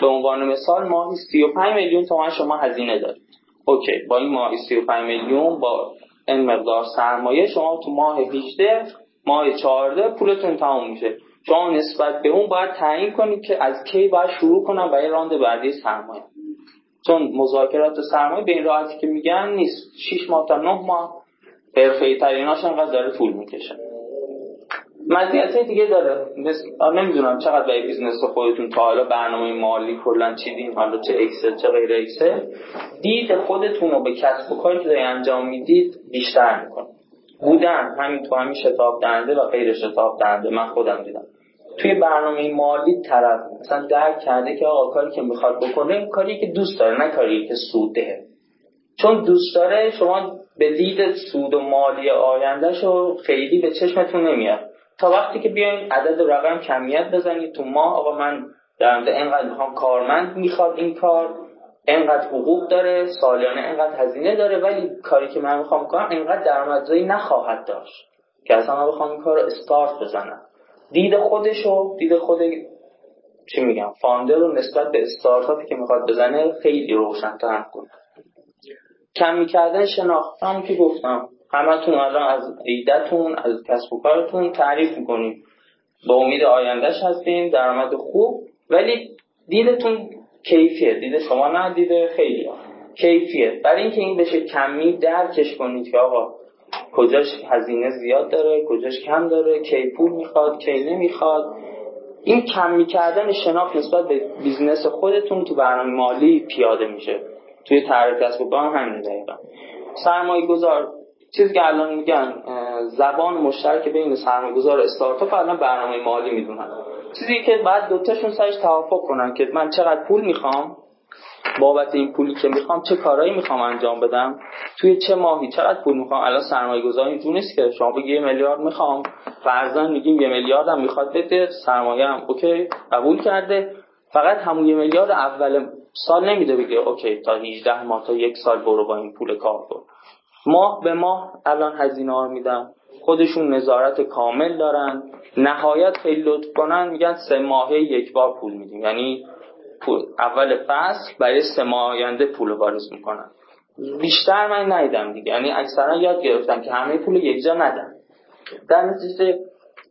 به عنوان مثال ماهی 35 میلیون تومان شما هزینه دارید. اوکی با این ماهی 35 میلیون با این مقدار سرمایه شما تو ماه 18 ماه 14 پولتون تموم میشه. شما نسبت به اون باید تعیین کنید که از کی باید شروع کنم برای راند بعدی سرمایه. چون مذاکرات سرمایه به این راحتی که میگن نیست. 6 ماه تا 9 ماه حرفه‌ای تریناش انقدر داره طول می‌کشه. مزیت دیگه داره. نمی‌دونم چقدر برای business خودتون تا حالا برنامه مالی کلا چیدین حالا چه اکسل چه غیر اکسل دید خودتون رو به کسب و کاری که انجام می‌دید بیشتر می‌کنه. بودن همین تو همین شتاب دهنده و غیر شتاب دهنده. من خودم دیدم. توی برنامه مالی طرف مثلا درک کرده که آقا کاری که می‌خواد بکنه کاری که دوست داره نه کاری که سود ده چون دوست داره شما به دید سود و مالی آیندهش خیلی به چشمتون نمیاد. تا وقتی که بیاین عدد و رقم کمیت بزنید تو ما آقا من در اینقدر می‌خوام کارمند می‌خواد این کار انقدر حقوق داره سالیانه انقدر هزینه داره ولی کاری که من می‌خوام کنم انقدر درآمدزایی نخواهد داشت که اصلا من بخوام این کار رو استارت بزنم. دید خودشو دید خود چی میگم فاندر رو نسبت به استارتاپی که می‌خواد بزنه خیلی روشن تر کنه. کمی کردن شناخت هم که گفتم همتون الان از ایدتون از کسب و کارتون تعریف می‌کنیم. با امید آیندهش هستیم درآمد خوب. ولی دیدتون کیفیه؟ دید شما نه دید خیلی. کیفیه؟ برای اینکه این بشه کمی درکش کنید که آقا کجاش هزینه زیاد داره کجاش کم داره کی پول می‌خواد کی نمی‌خواد. این کمی کردن شناخت نسبت به business خودتون تو برنامه مالی پیاده میشه. توی تعریف کسب و کار همین دقیقا. سرمایه گذار چیزی که الان میگن زبان مشترک بین سرمایه گذار استارتاپ الان برنامه مالی می‌دونن. چیزی که بعد دوتاشون سرش توافق کنن که من چقدر پول می‌خوام بابت این پولی که می‌خوام چه کارهایی می‌خوام انجام بدم توی چه ماهی چقدر پول می‌خوام؟ الان سرمایه گذاری اینجور نیست که شما بگی یه میلیارد می‌خوام. فرضاً میگیم یه میلیارد هم می‌خواد بده سرمایه هم اوکی قبول کرده. فقط همون یه میلیارد اول سال نمیده بگه اوکی تا 18 ماه تا یک سال برو با این پول کار کن. ماه به ماه الان هزینه ها میدم. خودشون نظارت کامل دارن. نهایت خیلی لطف کنن. میگن سه ماهه یک بار پول میدیم. یعنی پول اول فصل برای سه ماه آینده پول واریز می‌کنن. بیشتر من ندیدم دیگه. یعنی اکثرا یاد گرفتم که همه پول یک جا ندن. در نتیجه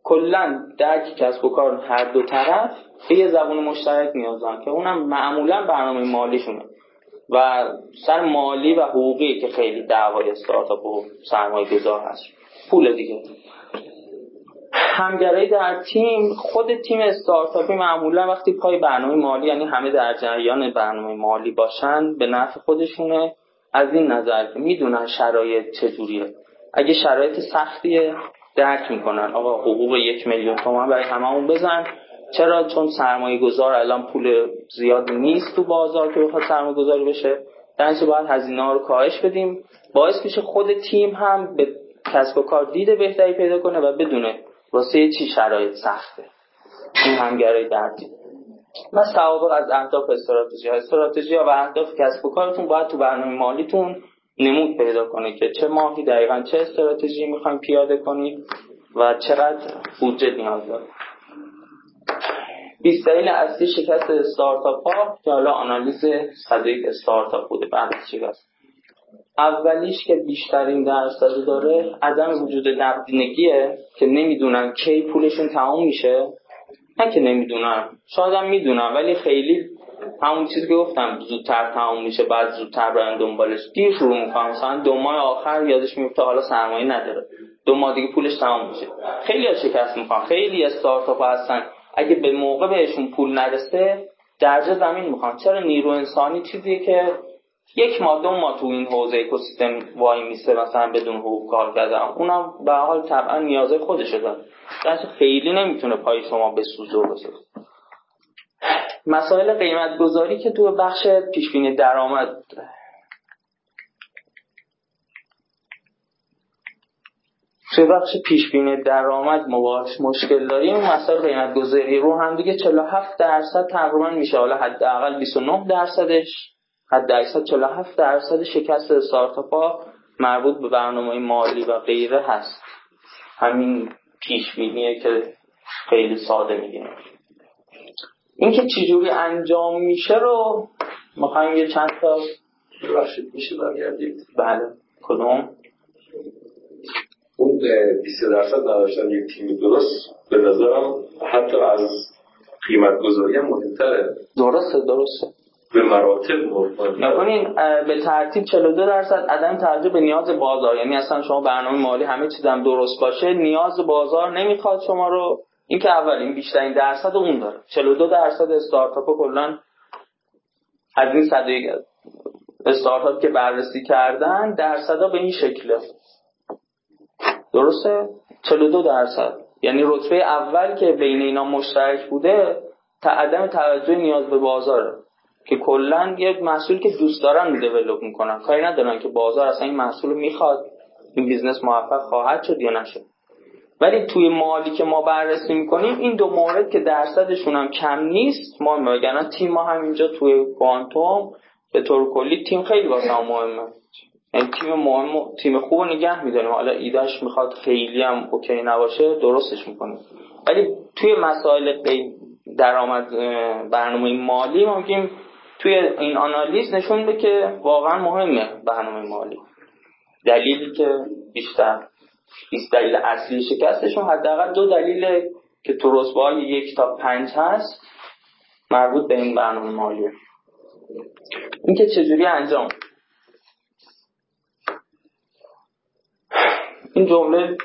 کلا درک کسب و کار هر دو طرف به یه زبون مشترک نیازن که اونم معمولا برنامه مالیشونه. و سر مالی و حقوقی که خیلی دعوای استارتاپ و سرمایه گذار هست. پول دیگه. همگرایی در تیم خود تیم استارتاپی معمولا وقتی پای برنامه مالی یعنی همه در جریان برنامه مالی باشن به نفع خودشونه. از این نظر که می‌دونن شرایط چجوریه. اگه شرایط سختیه درک می‌کنن. آقا حقوق یک میلیون تومن برای هممون بزن. چرا؟ چون سرمایه گذار الان پول زیادی نیست تو بازار که بخواد سرمایه گذاری بشه. در باید هزینه رو کاهش بدیم. باعث میشه خود تیم هم به کسب و کار دید بهتری پیدا کنه و بدونه واسه چی شرایط سخته. این همگرایی در تیم و توابق از اهداف استراتژی ها. استراتژی ها و اهداف کسب و کارتون باید تو برنامه مالیتون نمود پیدا کنه که چه ماهی دقیقا چه استراتژی می‌خوایم پیاده کنید و چقدر بودجه نیاز دارید 20 دلیل اصلی شکست استارتاپ ها که حالا آنالیز صدیق استارتاپ بوده بعد شکست اولیش که بیشترین درصد داره عدم وجود نقدینگیه که نمی‌دونن کی پولشون تمام میشه. نه که نمی‌دونم شاید هم می‌دونم ولی خیلی همون چیزی که گفتم زودتر تمام میشه بعد زودتر برن دنبالش. دیر شروع می‌کنم مثلا دو ماه آخر یادش میفته حالا سرمایه نداره. دو ماه دیگه پولش تمام میشه. خیلی ها شکست می‌کنن خیلی استارتاپ هستن. اگه به موقع بهشون پول نرسه درجه زمین می‌خوان. چرا نیرو انسانی چیزی که یک ماه دو ماه تو این حوزه اکوسیستم وای میسه مثلا بدون حقوق کار کردن اونم به حال طبعا نیازه خودشه داره خیلی نمی‌تونه پای شما بسوزه و بسازه مسائل قیمت گذاری که تو بخش پیشبینی درآمد توی بخش پیشبینی درآمد مباش مشکل داریم مسائل قیمت گذاری رو هم دیگه 47 درصد تقریبا میشه. حالا حداقل 29 درصدش حد اکثر 47 درصد شکست استارتاپ ها مربوط به برنامه مالی و غیره هست. همین پیش بینیه که خیلی ساده میگیم. اینکه چجوری انجام میشه رو می‌خوایم یه چند تا میشه برگردید؟ بله. کدوم؟ اون 20 درصد نداشتن یک تیم درست. به نظرم حتی از قیمت گذاری هم مهمتره. درسته درسته. به مراتب نکنین به ترتیب 42 درصد عدم توجه به نیاز بازار. یعنی اصلا شما برنامه مالی همه چیزم درست باشه نیاز بازار نمی‌خواد شما رو. این که اول این بیشترین درصد اون داره. 42 درصد استارتاپ کلا از این صدای استارتاپ که بررسی کردن درصدا به این شکله. درسته؟ 42 درصد. یعنی رتبه اول که بین اینا مشترک بوده عدم توجه نیاز به بازاره. که کلا یه محصول که دوست دارن دیولپ می‌کنن. کاری ندارن که بازار اصلا این محصول می‌خواد این business موفق خواهد شد یا نشد. ولی توی مالی که ما بررسی می‌کنیم این دو مورد که درصدشون هم کم نیست ما میگن تیم ما هم اینجا توی کوانتوم به طور کلی تیم خیلی واسه مهمه. یعنی تیم مهم تیم خوب نگه میداریم. حالا ایدهش می‌خواد خیلی هم اوکی نباشه درستش می‌کنیم. ولی توی مسائل درآمد برنامه مالی ما میگیم توی این آنالیز نشون میده که واقعا مهمه برنامه مالی. دلیلی که بیشتر 20 دلیل اصلی شکستشون حداقل دو دلیل که تو رتبه یک تا پنج هست مربوط به این برنامه مالیه. این که چجوری انجام؟ این جمله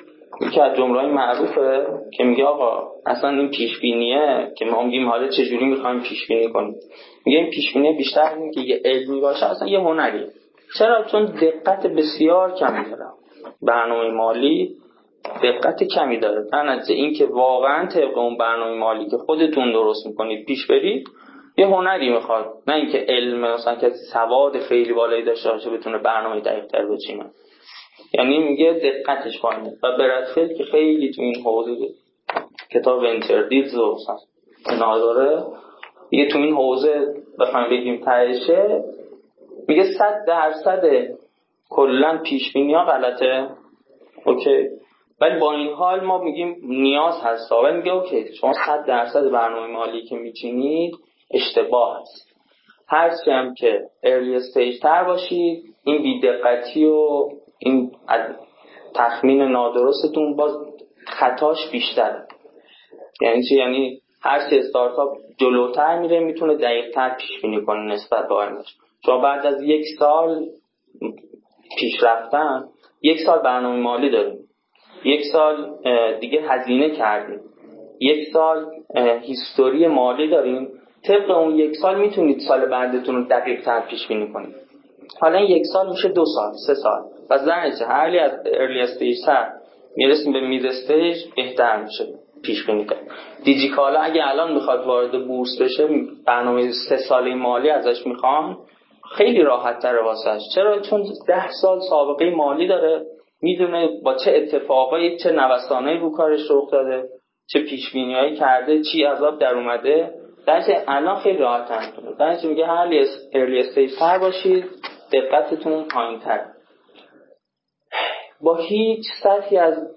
یکی از جمله معروفه که میگه آقا اصلا این پیش بینیه که ما میگیم حالا چجوری می‌خوایم پیش کنیم؟ میگه این پیش بینی بیشتر اینه که یه علمی باشه اصلا یه هنریه چرا؟ چون دقت بسیار کمی داره. برنامه مالی دقت کمی داره. در این که واقعا طبق اون برنامه مالی که خودتون درست می‌کنید پیش برید یه هنری می‌خواد. نه اینکه علم مثلا که سواد خیلی بالایی داشته باشه بتونه برنامه دقیق تر بچینه. یعنی میگه دقتش پایینه و برادفیلد که خیلی تو این حوزه کتاب ونچر دیدز و اینا داره. میگه تو این حوزه بخوایم بگیم تهشه. میگه صد درصد کلا پیش بینی ها غلطه. okay. ولی با این حال ما میگیم نیاز هست. ولی میگه okay شما صد درصد برنامه مالی که میچینید اشتباه هست. هرچی هم که early stage تر باشید این بیدقتی و این تخمین نادرستتون باز خطاش بیشتره یعنی چی؟ یعنی هر چی استارتاپ جلوتر میره می‌تونه دقیقتر پیش بینی کنه نسبت به آیندهش شما بعد از یک سال پیش رفتن یک سال برنامه مالی داریم. یک سال دیگه هزینه کردیم. یک سال هیستوری مالی داریم. طبق اون یک سال می‌تونید سال بعدتون رو دقیق تر پیش بینی کنید. حالا یک سال میشه دو سال سه سال. پس در نتیجه هر از ارلی استیج تر می‌رسیم به mid stage بهتر میشه پیش بینی کنیم دیجیکالا اگه الان می‌خواد وارد بورس بشه برنامه سه ساله مالی ازش می‌خوان خیلی راحت تر واسش چرا؟ چون ده سال سابقه مالی داره. می‌دونه با چه اتفاقایی چه نوسانایی رو کارش رخ داده چه پیش کرده چی از آب در اومده. در الان خیلی راحت تر میگه هر early stage باشید. دقتتون پایین تر با هیچ سطحی از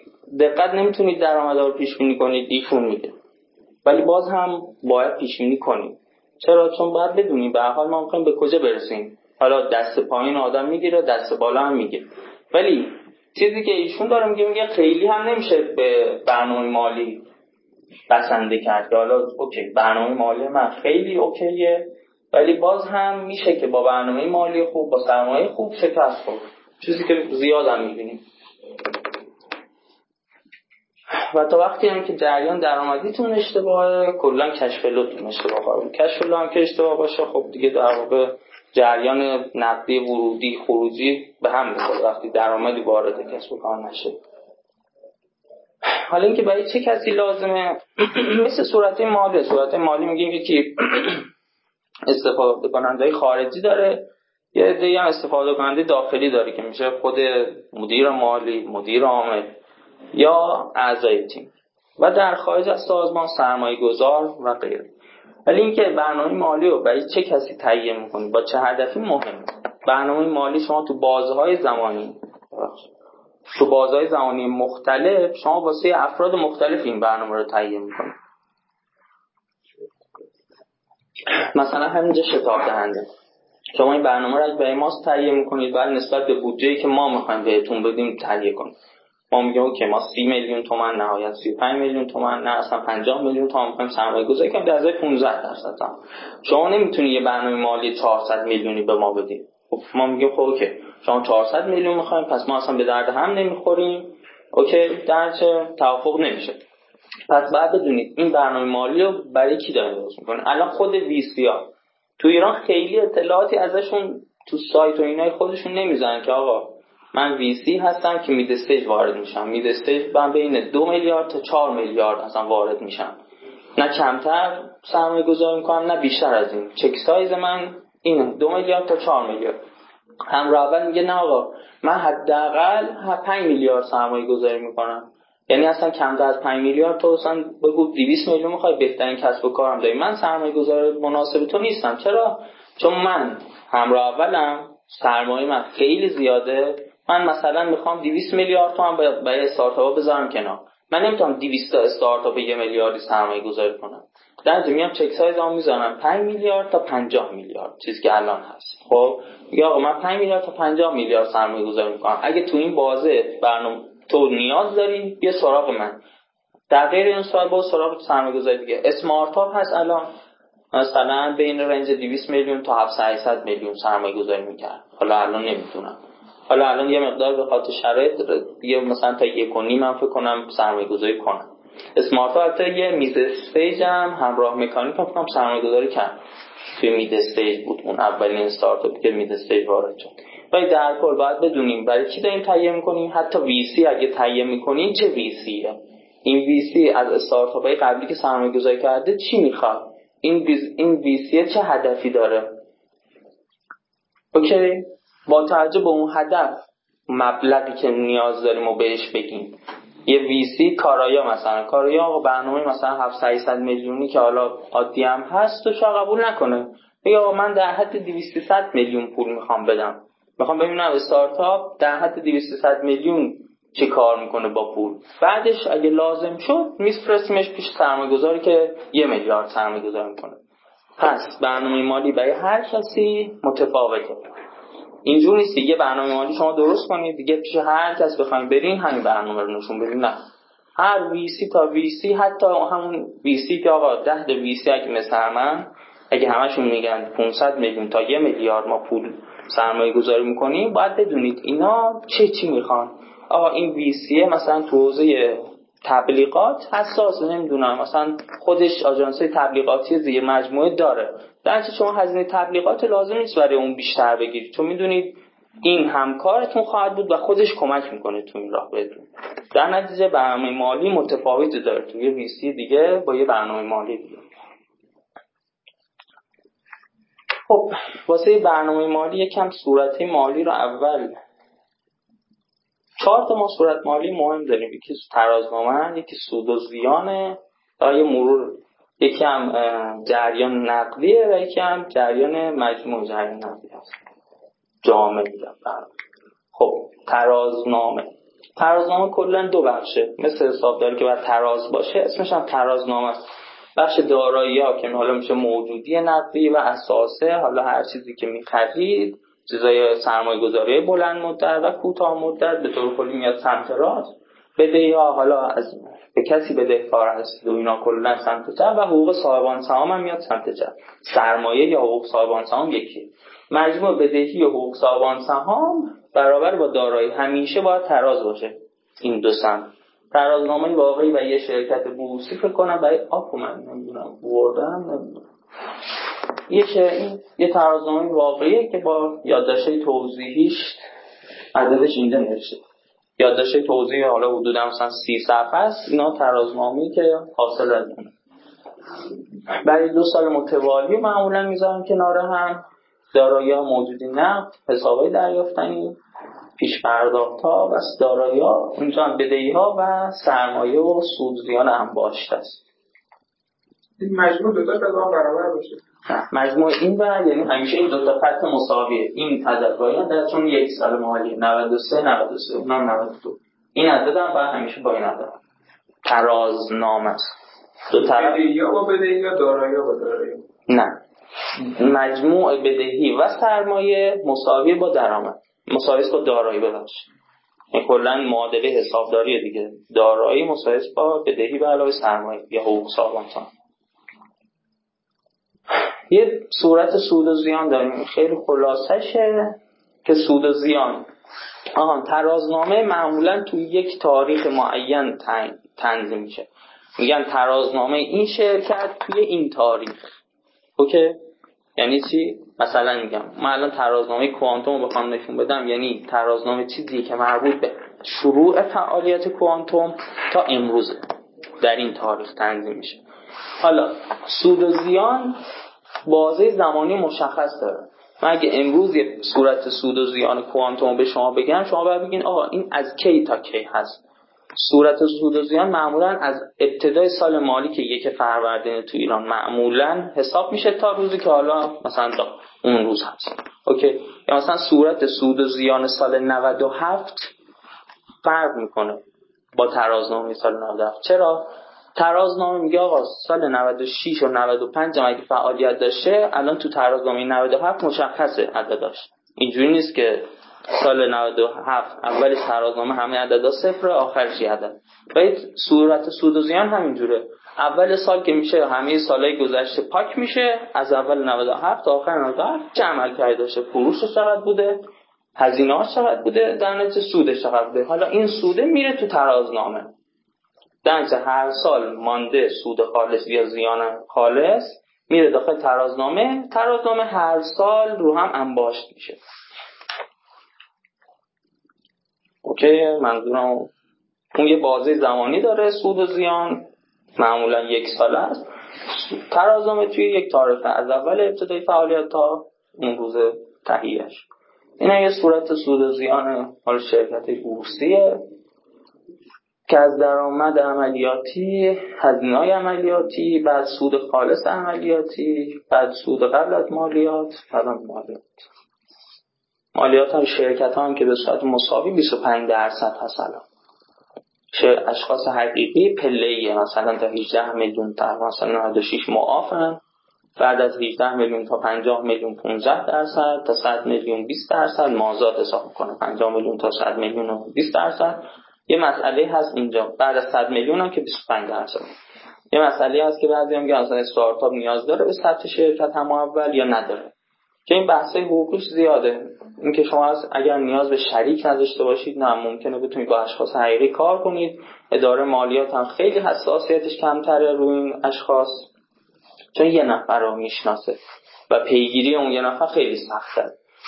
دقت نمی‌تونید درآمد رو پیش بینی کنید ایشون میده. ولی باز هم باید پیش بینی کنید. چرا؟ چون باید بدونیم به حال ما می‌خوایم به کجا برسیم. حالا دست پایین آدم می‌گیره دست بالا هم می‌گیره. ولی چیزی که ایشون داره میگه میگه خیلی هم نمیشه به برنامه مالی بسنده کرد. حالا اوکی برنامه مالی من خیلی اوکیه. ولی باز هم میشه که با برنامه مالی خوب با سرمایه خوب شکست خورد. چیزی که زیاد هم می‌بینیم. و تا وقتی هم که جریان درآمدیتون اشتباهه کلا کشف لوتون اشتباه کشف هم که اشتباه باشه خب دیگه در واقع جریان نقدی ورودی خروجی به هم می‌خوره وقتی درآمدی وارد کسب و کار نشه. حالا اینکه برای چه کسی لازمه؟ مثل صورت مالی صورت مالی میگیم یکی استفاده کننده خارجی داره. یه عده هم استفاده کننده داخلی داره که میشه خود مدیر مالی مدیر عامل یا اعضای تیم. و در خارج از سازمان سرمایه گذار و غیره. ولی اینکه برنامه مالی رو برای چه کسی تهیه می‌کنی؟ با چه هدفی؟ مهم برنامه مالی شما تو بازهای زمانی تو بازهای زمانی مختلف شما واسه افراد مختلف این برنامه رو تهیه می‌کنید مثلا همینجا شتاب دهنده. شما این برنامه رو برای ما تهیه می‌کنید ولی نسبت به بودجه که ما می‌خوایم بهتون بدیم تهیه کنید. ما میگیم که ما 30 میلیون تومن نهایت 35 میلیون تومن نه اصلا 50 میلیون تومن می‌خوایم سرمایه گذاری کنیم در ازای 15 درصد شما نمی‌تونی یه برنامه مالی 400 میلیونی به ما بدید خب ما میگیم خب okay. شما 400 میلیون می‌خوایم پس ما اصلا به درد هم نمی‌خوریم. okay درچه توافق نمیشه. پس بعد بدونید این برنامه مالی رو برای کی داریم درست می‌کنه؟ الان خود VC ها تو ایران خیلی اطلاعاتی ازشون تو سایت و اینای خودشون نمی‌زنن که آقا من VC هستم که mid stage وارد میشم. mid stage من بین دو میلیارد تا چهار میلیارد اصلا وارد میشم. نه کمتر سرمایه گذاری می‌کنم نه بیشتر از این. check size من اینه دو میلیارد تا چهار میلیارد. هم اول میگه نه آقا من حداقل 5 میلیارد سرمایه گذاری می‌کنم. یعنی اصلا کمتر از 5 میلیارد تو اصلا بگو 200 میلیون می‌خوای بهترین کسب و کارم داری. من سرمایه گذار مناسب تو نیستم. چرا؟ چون من همراه اولم سرمایه من خیلی زیاده. من مثلا می‌خوام 200 میلیارد تومان برای استارتاپ بذارم کنار. من نمی‌تونم 200 تا استارتاپ یه میلیاردی سرمایه گذاری کنم. در میام چک سایز هم می‌زنم. 5 میلیارد تا 50 میلیارد. چیزی که الان هست. خب؟ یا آقا من 5 میلیارد تا 50 میلیارد سرمایه گذاری می‌کنم. اگه تو این بازه برنامه تو نیاز داری یه سراغ من. در غیر این سوال با سراغ سرمایه گذاری دیگه اسمارتاپ هست الان. مثلا بین رنج 200 میلیون تا 700 میلیون سرمایه گذاری می‌کرد. حالا الان نمی‌تونم. حالا الان یه مقدار به خاطر شرایط یه مثلا تا یک و نیم فکر کنم سرمایه گذاری کنم. اسمارت حتی یه میز استیج هم همراه مکانیک هم کنم سرمایه گذاری کرد. توی مید استیج بود. اون اولین استارتاپی که مید استیج وارد شد. ولی در کل باید بدونیم برای چی داریم تهیه می‌کنیم؟ حتی ویسی اگه تهیه می‌کنیم چه ویسیه این ویسی از استارتاپ های قبلی که سرمایه گذاری کرده چی می‌خواد؟ این این ویسی چه هدفی داره؟ اوکی؟ با توجه به اون هدف مبلغی که نیاز داریم و بهش بگیم. یه ویسی کارایا مثلا. کارایا آقا برنامه مثلا 700 میلیونی که حالا عادی هم هست تو قبول نکنه. آقا من در حد 200 میلیون پول می‌خوام بدم. می‌خوام ببینم استارتاپ در حد 200 میلیون چه کار می‌کنه با پول. بعدش اگه لازم شد میفرستیمش پیش سرمایه‌گذاری که یه میلیارد سرمایه گذاری می‌کنه. پس برنامه مالی برای هر کسی متفاوته. اینجور نیست. دیگه برنامه مالی شما درست کنید. دیگه پیش هر کس بخوایم برین همین برنامه رو نشون بدین نه. هر ویسی تا ویسی حتی همون ویسی که آقا ده ویسی اگه مثل من اگه همشون میگن 500 میلیون تا یه میلیارد ما پول سرمایه گذاری می‌کنیم باید بدونید اینا چه چی می‌خوان. آقا این ویسیه مثلا تو حوزه تبلیغات حساس نمی‌دونم. مثلا خودش آژانس تبلیغاتی زیر مجموعه داره. در شما هزینه تبلیغات لازم نیست برای اون بیشتر بگیرید چون می‌دونید این همکارتون خواهد بود و خودش کمک می‌کنه تو این راه بهتون در نتیجه برنامه مالی متفاوتی داره. تو یه ویسی دیگه با یه برنامه مالی دیگه. خب واسه برنامه مالی یکم صورت مالی رو اول. چهار تا ما صورت مالی مهم داریم. یکی ترازنامه یکی سود و زیانه و یه مرور. یکی هم جریان نقدیه و یکی هم جریان مجموع جریان نقدی هست. جامعه میگم خب ترازنامه. ترازنامه کلا دو بخشه. مثل حسابداری که باید تراز باشه اسمش هم ترازنامه است. بخش دارایی ها که حالا میشه موجودی نقدی و اساسه حالا هر چیزی که می‌خرید چیزای سرمایه گذاری بلند مدت و کوتاه مدت به طور کلی میاد سمت راست. بدهی ها حالا از به کسی بدهکار هستید و اینا کلا سمت چپ و حقوق صاحبان سهام هم میاد سمت چپ سرمایه یا حقوق صاحبان سهام یکی. مجموع بدهی و حقوق صاحبان سهام برابر با دارایی همیشه باید تراز باشه. این دو سمت. ترازنامه واقعی و یه شرکت بورسی فکر کنم برای آپو من نمی‌دونم بردم نمی‌دونم. یه این یه ترازنامه واقعیه که با یادداشت توضیحیش عددش اینجا نوشته. یادداشت توضیح حالا حدودا مثلا سی صفحه است. اینا ترازنامه‌ای که حاصل از برای دو سال متوالی معمولا می‌ذارم کنار هم. دارایی ها موجودی نقد حسابای دریافتنی. پیش پرداخت ها و دارایی ها اونجا هم بدهی ها و سرمایه و سودزیان هم باشته است. این مجموع دو تا برابر باشه. مجموع این و یعنی همیشه این دو تا خط مساویه. این تدرگاهی در چون یک سال مالی 93 93 اونم 92 این عدد هم باید همیشه با این عدد ترازنامه است. دو طرف بدهی با بدهی یا دارایی با دارایی؟ نه. مجموع بدهی و سرمایه مساوی با درآمد. مساوی با دارایی ببخشید. این کلا معادله حسابداری دیگه. دارایی مساوی با بدهی به علاوه سرمایه یا حقوق سالانتان یه صورت سود و زیان داریم. خیلی خلاصشه که سود و زیان. آهان ترازنامه معمولا توی یک تاریخ معین تنظیم میشه. میگن ترازنامه این شرکت توی این تاریخ. اوکی؟ یعنی چی؟ مثلا میگم من الان ترازنامه کوانتوم رو بخوام نشون بدم یعنی ترازنامه چیزی که مربوط به شروع فعالیت کوانتوم تا امروزه در این تاریخ تنظیم میشه. حالا سود و زیان بازه زمانی مشخص داره. من اگه امروز یه صورت سود و زیان کوانتوم به شما بگم شما باید بگین آقا این از کی تا کی هست؟ صورت سود و زیان معمولا از ابتدای سال مالی که یک فروردین تو ایران معمولا حساب میشه تا روزی که حالا مثلا اون روز هست. اوکی؟ یا مثلا صورت سود و زیان سال 97 فرق می‌کنه با ترازنامه سال 97 چرا؟ ترازنامه میگه آقا سال 96 و 95 هم اگه فعالیت داشته الان تو ترازنامه 97 مشخصه عدداش. اینجوری نیست که سال 97 اول ترازنامه همه عددا صفر آخرش عدد. و صورت سود و زیان همینجوره. اول سال که میشه همه سالهای گذشته پاک میشه. از اول 97 تا آخر 97 چه عمل کرده داشته؟ فروشش چقدر بوده؟ هزینه چقدر بوده؟ در نتیجه سودش چقدر بوده؟ حالا این سوده میره تو ترازنامه. در هر سال مانده سود خالص یا زیان خالص میره داخل ترازنامه. ترازنامه هر سال رو هم انباشت میشه. اوکی منظورم اون یه بازه زمانی داره سود و زیان معمولا یک سال است. ترازنامه توی یک تاریخ از اول ابتدای فعالیت تا اون روز تهیهش این یه صورت سود و زیان حال شرکت بورسیه که از درآمد عملیاتی هزینه عملیاتی بعد سود خالص عملیاتی بعد سود قبل از مالیات بعد مالیات. مالیات هم شرکت هم که به صورت مساوی 25 درصد هست الان. اشخاص حقیقی پله مثلا تا 18 میلیون تا مثلا 96 معافن. بعد از 18 میلیون تا 50 میلیون 15 درصد. تا 100 میلیون 20 درصد. مازاد حساب کنه 50 میلیون تا 100 میلیون و 20 درصد. یه مسئله هست اینجا. بعد از 100 میلیون هم که 25 درصد. یه مسئله هست که بعضی هم میگن اصلا استارتاپ نیاز داره به ثبت شرکت هم اول یا نداره. که این بحث حقوقش زیاده. اینکه شما اگر نیاز به شریک نداشته باشید نه ممکنه بتونید با اشخاص حقیقی کار کنید. اداره مالیات هم خیلی حساسیتش کمتره روی این اشخاص. چون یه نفر رو می‌شناسه و پیگیری اون یه نفر خیلی سخته.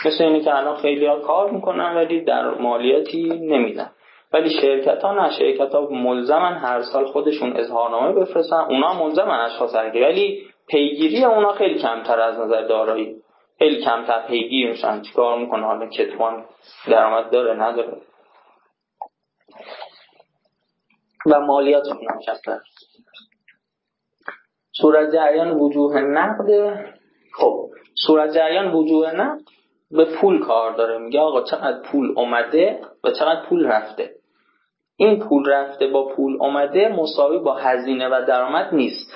مثل اینه که الان خیلی ها کار می‌کنن ولی در مالیاتی نمیدن. ولی شرکت ها نه شرکت ها ملزمن هر سال خودشون اظهارنامه بفرستن. اونا ملزمن اشخاص حقیقی ولی پیگیری اونا خیلی کمتر از نظر دارایی. خیلی کمتر پیگیر میشن. چیکار می‌کنه؟ حالا کتوان درآمد داره نداره. و مالیات هم کمتر صورت جریان وجوه نقد. خب صورت جریان وجوه نقد به پول کار داره. میگه آقا چقدر پول اومده و چقدر پول رفته. این پول رفته با پول اومده مساوی با هزینه و درآمد نیست.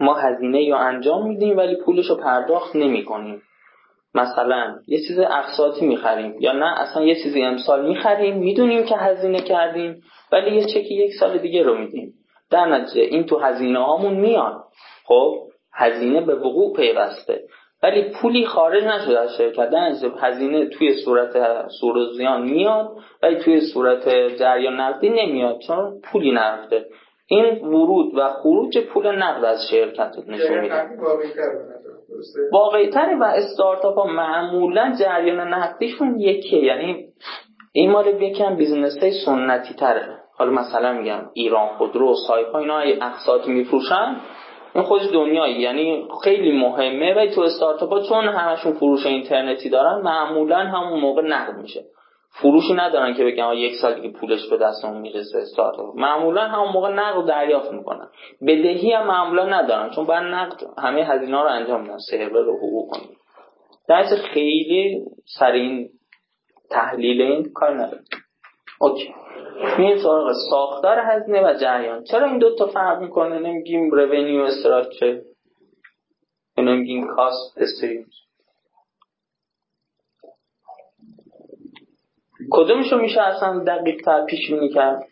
ما هزینه یا انجام میدیم ولی پولش رو پرداخت نمی کنیم مثلا یه چیز اقساطی می‌خریم یا نه اصلا یه چیزی امسال می‌خریم می‌دونیم که هزینه کردیم ولی یه چکی یک سال دیگه رو میدیم. در نتیجه این تو هزینه هامون میاد. خب هزینه به وقوع پیوسته. ولی پولی خارج نشده از شرکت. در هزینه توی صورت سور زیان میاد ولی توی صورت جریان نقدی نمیاد چون پولی نرفته. این ورود و خروج پول نقد از شرکت نشون میده. واقعی تره و استارتاپ ها معمولا جریان نقدیشون یکیه. یعنی این مال یکم business های سنتی تره حالا مثلا میگم ایران خودرو سایپا اینا اقساط میفروشن. این خودش دنیایی. یعنی خیلی مهمه. و تو استارتاپ ها چون همشون فروش اینترنتی دارن معمولا همون موقع نقد میشه. فروشی ندارن که بگن یک سال که پولش به دستمون می‌رسه استارتاپ معمولا همون موقع نقد دریافت می‌کنن. بدهی هم معمولا ندارن چون بعد نقد همه هزینه رو انجام میدن سرور رو حقوق کنید درس خیلی سر این تحلیل این کار نداره. اوکی. میریم سراغ ساختار هزینه و جریان. چرا این دو تا فرق می‌کنه؟ نمیگیم رونیو استراکچر اینو میگیم کاست استریم کدومشو میشه اصلا دقیق تر پیش بینی کرد؟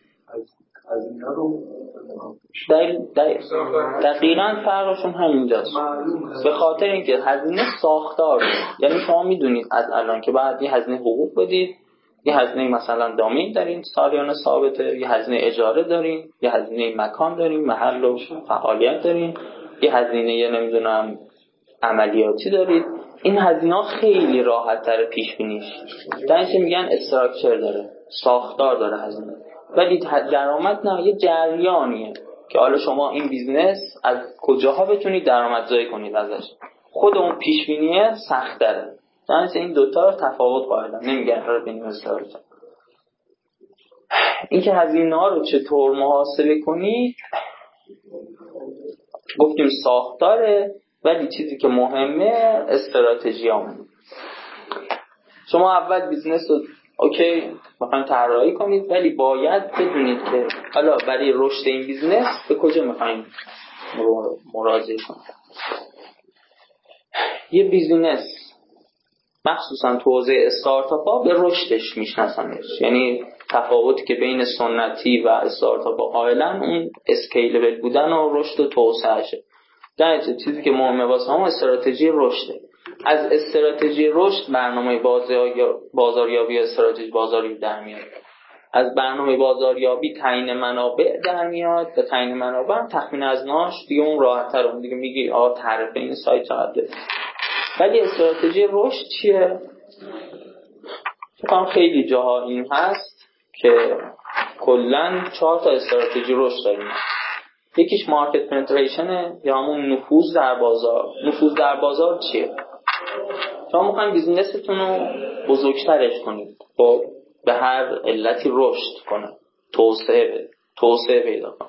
از اینا رو دقیقا فرقشون همینجاست. به خاطر اینکه هزینه ساختار. یعنی شما می‌دونید از الان که بعد یه هزینه حقوق بدید یه هزینه مثلا دامین دارین سالیانه ثابته یه هزینه اجاره دارین یه هزینه مکان دارین محل و فعالیت دارین یه هزینه یه نمی‌دونم عملیاتی دارید. این هزینه خیلی راحت تر پیش بینیش در میگن؟ استراکچر داره. ساختار داره هزینه. ولی درآمد نه یه جریانیه که حالا شما این business از کجاها بتونید درآمدزایی کنید ازش. خود اون پیش بینیه سخت داره این دوتا رو تفاوت قائلم نمیگن revenue structure اینکه هزینه ها رو چطور محاسبه کنید گفتیم ساختاره. ولی چیزی که مهمه استراتژی شما اول business رو okay می‌خواین طراحی کنید ولی باید بدونید که حالا برای رشد این business به کجا می‌خواین مراجعه کنید یه business مخصوصا تو حوزه استارتاپ ها به رشدش میشناسنش. یعنی تفاوتی که بین سنتی و استارتاپ ها قائلا اون scalable بودن و رشد و توسعهشه. در چیزی که مهمه واسه هم استراتژی رشده از استراتژی رشد برنامه بازاریابی استراتژی بازاری در میاد. از برنامه بازاریابی تعیین منابع در میاد به تعیین منابع تخمین از ناش دیگه اون راحت تر دیگه میگی آ تعرف این سایت چقدر ولی استراتژی رشد چیه؟ فکر خیلی جاها این هست که کلا چهار تا استراتژی رشد داریم. یکیش مارکت پنتریشنه یا همون نفوذ در بازار. نفوذ در بازار چیه؟ شما می‌خواین بیزینستون رو بزرگترش کنید. خب به هر علتی رشد کنه. توسعه توسعه پیدا کنه.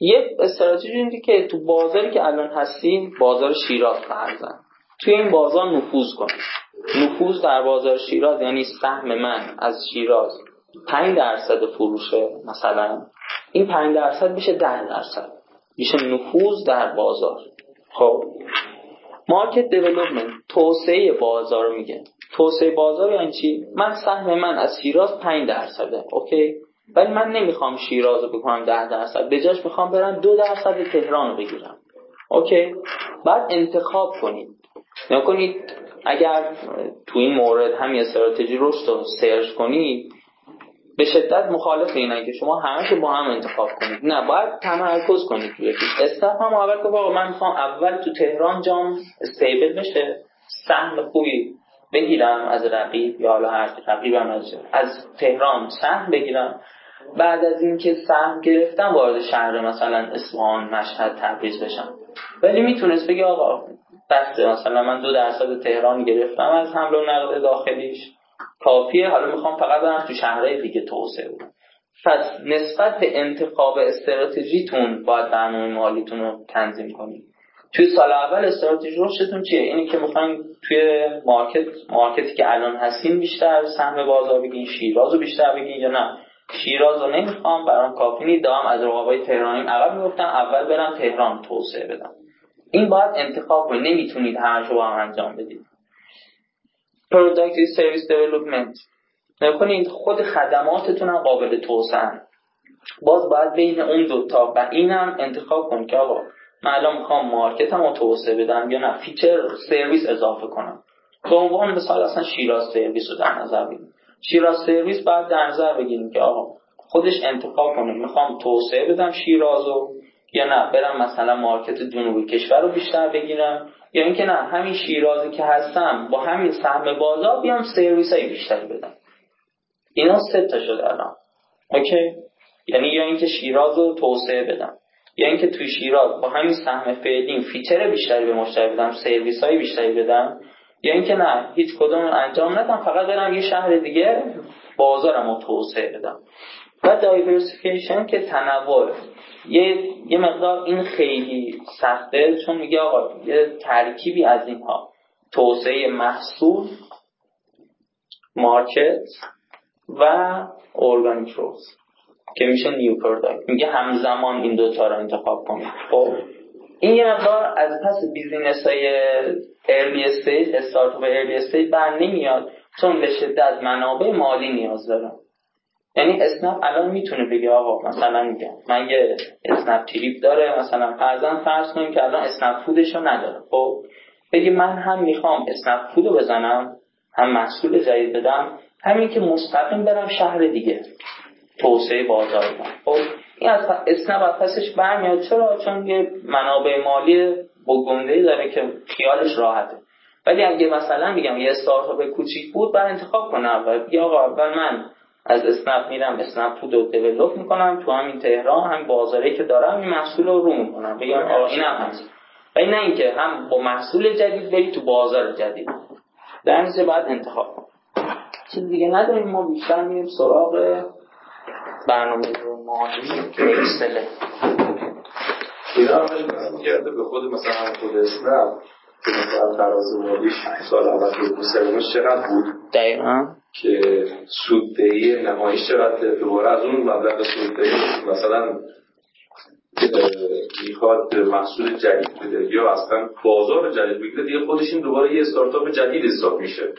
یک استراتژی اینه که تو بازاری که الان هستیم بازار شیراز فرزن توی این بازار نفوذ کنید نفوذ در بازار شیراز یعنی سهم من از شیراز. 5 درصد فروشه مثلا. این 5 درصد میشه 10 درصد. میشه نفوذ در بازار. خب. market development توسعه بازار میگه. توسعه بازار یعنی چی؟ من سهم من از شیراز 5 درصده okay؟ ولی من نمی‌خوام شیراز رو بکنم 10 درصد. به جاش می‌خوام برم 2 درصد تهران رو بگیرم. okay؟ بعد انتخاب کنید. نکنید اگر تو این مورد همین استراتژی رشد رو search کنید به شدت مخالف اینه که شما همش با هم انتخاب کنید. نه باید تمرکز کنید توی یکی استاف هم اول که من می‌خوام اول تو تهران جام استیبل بشه سهم خوبی بگیرم از رقیب یا حالا هر رقیبم از از تهران سهم بگیرم. بعد از اینکه سهم گرفتم وارد شهر مثلا اصفهان مشهد تبریز بشم. ولی می‌تونست بگه آقا بسته مثلا من دو درصد تهران گرفتم از حمل و نقل داخلیش کافیه. حالا می‌خوام فقط برم تو شهرهای دیگه توسعه بدم. پس نسبت به انتخاب استراتژیتون باید برنامه مالیتون رو تنظیم کنید. توی سال اول استراتژی رشدتون چیه؟ اینی که می‌خواین توی مارکت مارکتی که الان هستین بیشتر سهم بازار بگین شیراز رو بیشتر بگین یا نه؟ شیراز رو نمی‌خوام برام کافی نیست. دارم از رقابای تهرانی عقب می‌گفتم اول برم تهران توسعه بدم. این باید انتخاب کنید. نمی‌تونید رو با هم انجام بدید. product service development نکنید خود خدماتتون هم قابل توسعه. باز باید بین اون دوتا و اینم انتخاب کن که آقا من الان می‌خوام market م رو توسعه بدم یا نه؟ feature سرویس اضافه کنم. به عنوان مثال اصلا شیراز سرویس رو در نظر بگیریم. شیراز سرویس باید در نظر بگیریم که آقا خودش انتخاب کنه می‌خوام توسعه بدم شیراز رو یا نه؟ برم مثلا market جنوبی کشور رو بیشتر بگیرم. یا اینکه نه همین شیرازی که هستم با همین سهم بازار بیام سرویس های بیشتری بدم. اینا سه تا شده الان. okay؟ یعنی یا اینکه شیراز رو توسعه بدم یا اینکه توی شیراز با همین سهم فعلیم feature بیشتری به مشتری بدم سرویس های بیشتری بدم یا اینکه نه هیچ کدوم انجام ندم فقط برم یه شهر دیگه بازارم رو توسعه بدم. و diversification که تنوع. یه, یه مقدار این خیلی سخته چون میگه آقا یه ترکیبی از اینها. توسعه محصول market و organic growth که میشه new product میگه همزمان این دوتا رو انتخاب کنید خب این یه مقدار از پس business های early stage استارتاپ early stage بر نمیاد چون به شدت منابع مالی نیاز داره یعنی اسنپ الان می‌تونه بگه آقا مثلا میگم من یه اسنپ تریپ داره مثلا فرضا فرض کنیم که الان اسنپ فودش رو نداره. خب بگی من هم می‌خوام اسنپ فود بزنم هم محصول جدید بدم همین که مستقیم برم شهر دیگه. توسعه بازار خب این از اسنپ از پسش برمیاد. چرا؟ چون یه منابع مالی گنده داره که خیالش راحته. ولی اگه مثلا میگم یه استارتاپ کوچیک بود بعد انتخاب کنم و بگی آقا اول من از اسنپ میرم اسنپ فود رو دیولپ می‌کنم تو همین تهران هم بازاری که دارم این محصول رو رو می‌کنم. بگم آقا اینم هست. و نه اینکه هم با محصول جدید بری تو بازار جدید. در نتیجه باید انتخاب کنم چیز دیگه نداریم ما بیشتر میریم سراغ برنامه رو مالی که اکسله اینا هم کرده به خود مثلا خود اسنپ که مثلا تراز مالیش سال اول دو سومش چقدر بود؟ دقیقا. که سوددهی نهاییش چقدر دوباره از اون مبلغ سوددهی مثلا می‌خواد محصول جدید بده یا اصلا بازار جدید بگیره دیگه خودش این دوباره یه استارتاپ جدید حساب میشه.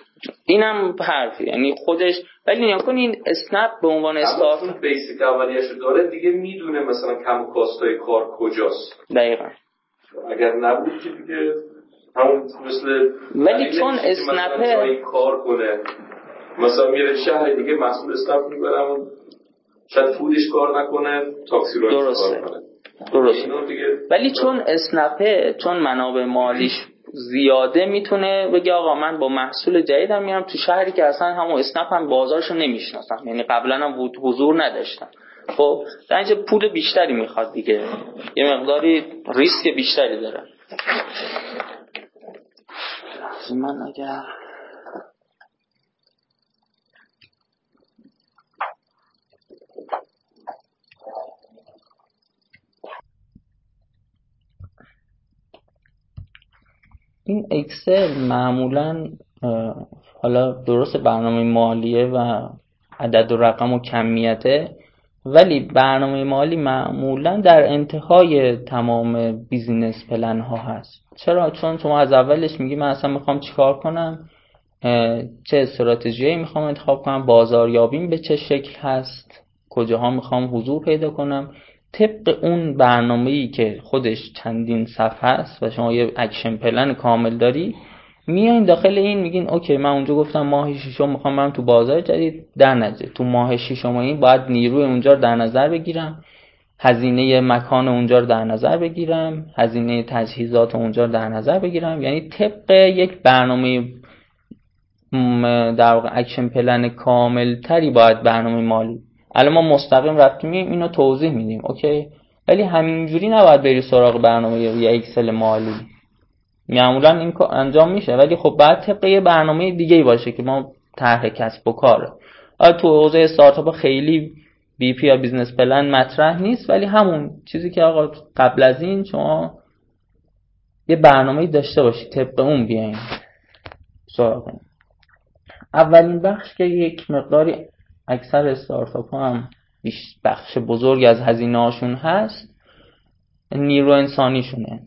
اینم حرفی. یعنی خودش ولی نیا کن این اسنپ به عنوان استارتاپ بیسیک اولیش داره دیگه می‌دونه مثلا کم کاستای کار کجاست. دقیقا. اگر نبود که دیگه همون مثل ولی چون اسنپ کار کنه. مثلا میره شهر دیگه مسئول اسنپ می‌برم شاید فودش کار نکنه تاکسی رو درسته. کار کنه. درسته. ولی چون اسنپه چون منابع مالیش زیاده می‌تونه بگه آقا من با محصول جدیدم میرم تو شهری که اصلا همون اسنپ هم بازارشو نمی‌شناسم. یعنی قبلا هم حضور نداشتم. خب در اینجا پول بیشتری می‌خواد دیگه. یه مقداری ریسک بیشتری داره. من اگر این اکسل معمولا حالا درست برنامه مالیه و عدد و رقم و کمیته ولی برنامه مالی معمولا در انتهای تمام business plan ها هست. چرا؟ چون شما از اولش میگی من اصلا می‌خوام چیکار کنم؟ چه استراتژی می‌خوام انتخاب کنم؟ بازاریابیم به چه شکل هست؟ کجاها می‌خوام حضور پیدا کنم؟ طبق اون برنامه ای که خودش چندین صفحه است و شما یه action plan کامل داری میایین داخل این میگین okay من اونجا گفتم ماه ششم می‌خوام برم تو بازار جدید در نظر تو ماه ششم این باید نیروی اونجا رو در نظر بگیرم. هزینه مکان اونجا رو در نظر بگیرم. هزینه تجهیزات اونجا رو در نظر بگیرم. یعنی طبق یک برنامه در واقع action plan کامل تری باید برنامه مالی. الان ما مستقیم رفتیم اینو توضیح میدیم okay؟ ولی همینجوری نباید بری سراغ برنامه یا اکسل مالی. معمولا این انجام میشه ولی خب بعد طبق یه برنامه دیگه باشه که ما طرح کسب و کاره تو حوزه استارتاپ خیلی BP یا business plan مطرح نیست ولی همون چیزی که آقا قبل از این شما یه برنامه داشته باشید طبق اون بیاین. سراغ اولین بخش که یک مقداری اکثر استارتاپ ها هم بخش بزرگ از هزینه هاشون هست نیرو انسانیشونه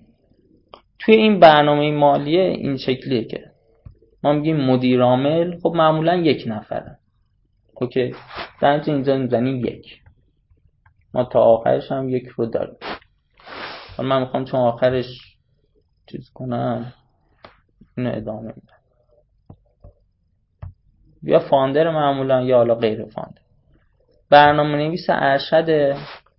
توی این برنامه مالیه این شکلیه که ما میگیم مدیر عامل خب معمولا یک نفره. اوکی؟ در اینجا می‌زنیم یک. ما تا آخرش هم یک رو داریم. من می‌خوام چون آخرش چیز کنم اینو ادامه میدم. یا فاندر معمولا یا حالا غیر فاندر. برنامه نویس ارشد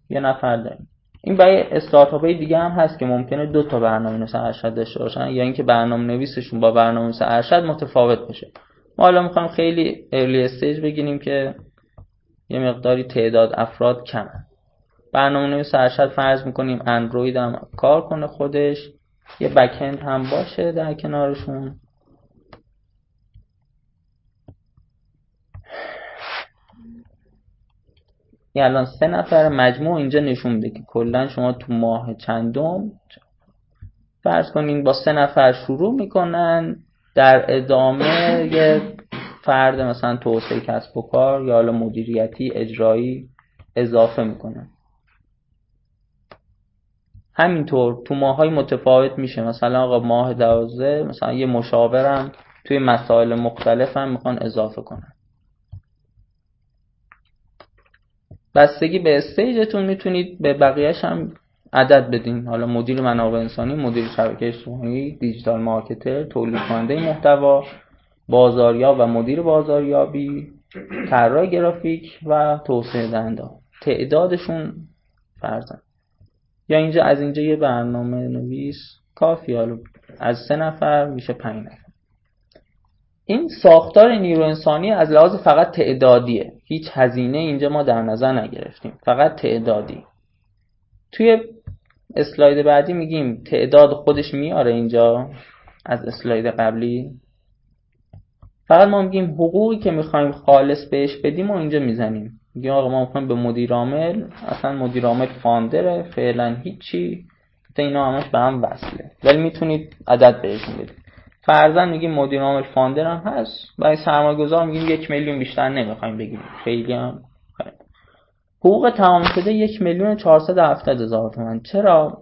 یه نفر داریم. این برای استارتاپ های دیگه هم هست که ممکنه دو تا برنامه نویس ارشد داشته باشن. یا اینکه برنامه نویسشون با برنامه نویس ارشد متفاوت باشه ما حالا می‌خوایم خیلی early stage بگیریم که یه مقداری تعداد افراد کمه. برنامه نویس ارشد فرض می‌کنیم اندروید هم کار کنه خودش. یه backend هم باشه در کنارشون. این الان سه نفر مجموع اینجا نشون میده که کلا شما تو ماه چندم فرض کنین با سه نفر شروع می‌کنن در ادامه یه فرد مثلا توسعه کسب و کار یا حالا مدیریتی اجرایی اضافه می‌کنن. همینطور تو ماهای متفاوت میشه. مثلا آقا ماه دوازده مثلا یه مشاورم توی مسائل مختلف هم می‌خوان اضافه کنن. بستگی به استیجتون می‌تونید به بقیهش هم عدد بدین. حالا مدیر منابع انسانی مدیر شبکه اجتماعی دیجیتال مارکتر تولید کننده محتوا بازاریاب و مدیر بازاریابی طراح گرافیک و توسعه دهنده. تعدادشون فرزن یا اینجا از اینجا یه برنامه نویس. کافی حالا. از سه نفر میشه پنج نفر. این ساختار نیرو انسانی از لحاظ فقط تعدادیه. هیچ هزینه اینجا ما در نظر نگرفتیم فقط تعدادی. توی اسلاید بعدی میگیم تعداد خودش میاره اینجا از اسلاید قبلی. فقط ما میگیم حقوقی که می‌خوایم خالص بهش بدیم و اینجا می‌زنیم. میگیم آقا ما می‌خوایم به مدیر عامل اصلا مدیر عامل فاندره فعلا هیچی. تا اینا همش به هم وصله. ولی می‌تونید عدد بهشون بدید. فرزن میگیم مدیر عامل فاندر هم هست. برای سرمایه گذار میگیم یک میلیون بیشتر نمی‌خوایم بگیم. خیلی هم حقوق تمام شده یک میلیون چهارصد هفتاد هزار تومن چرا؟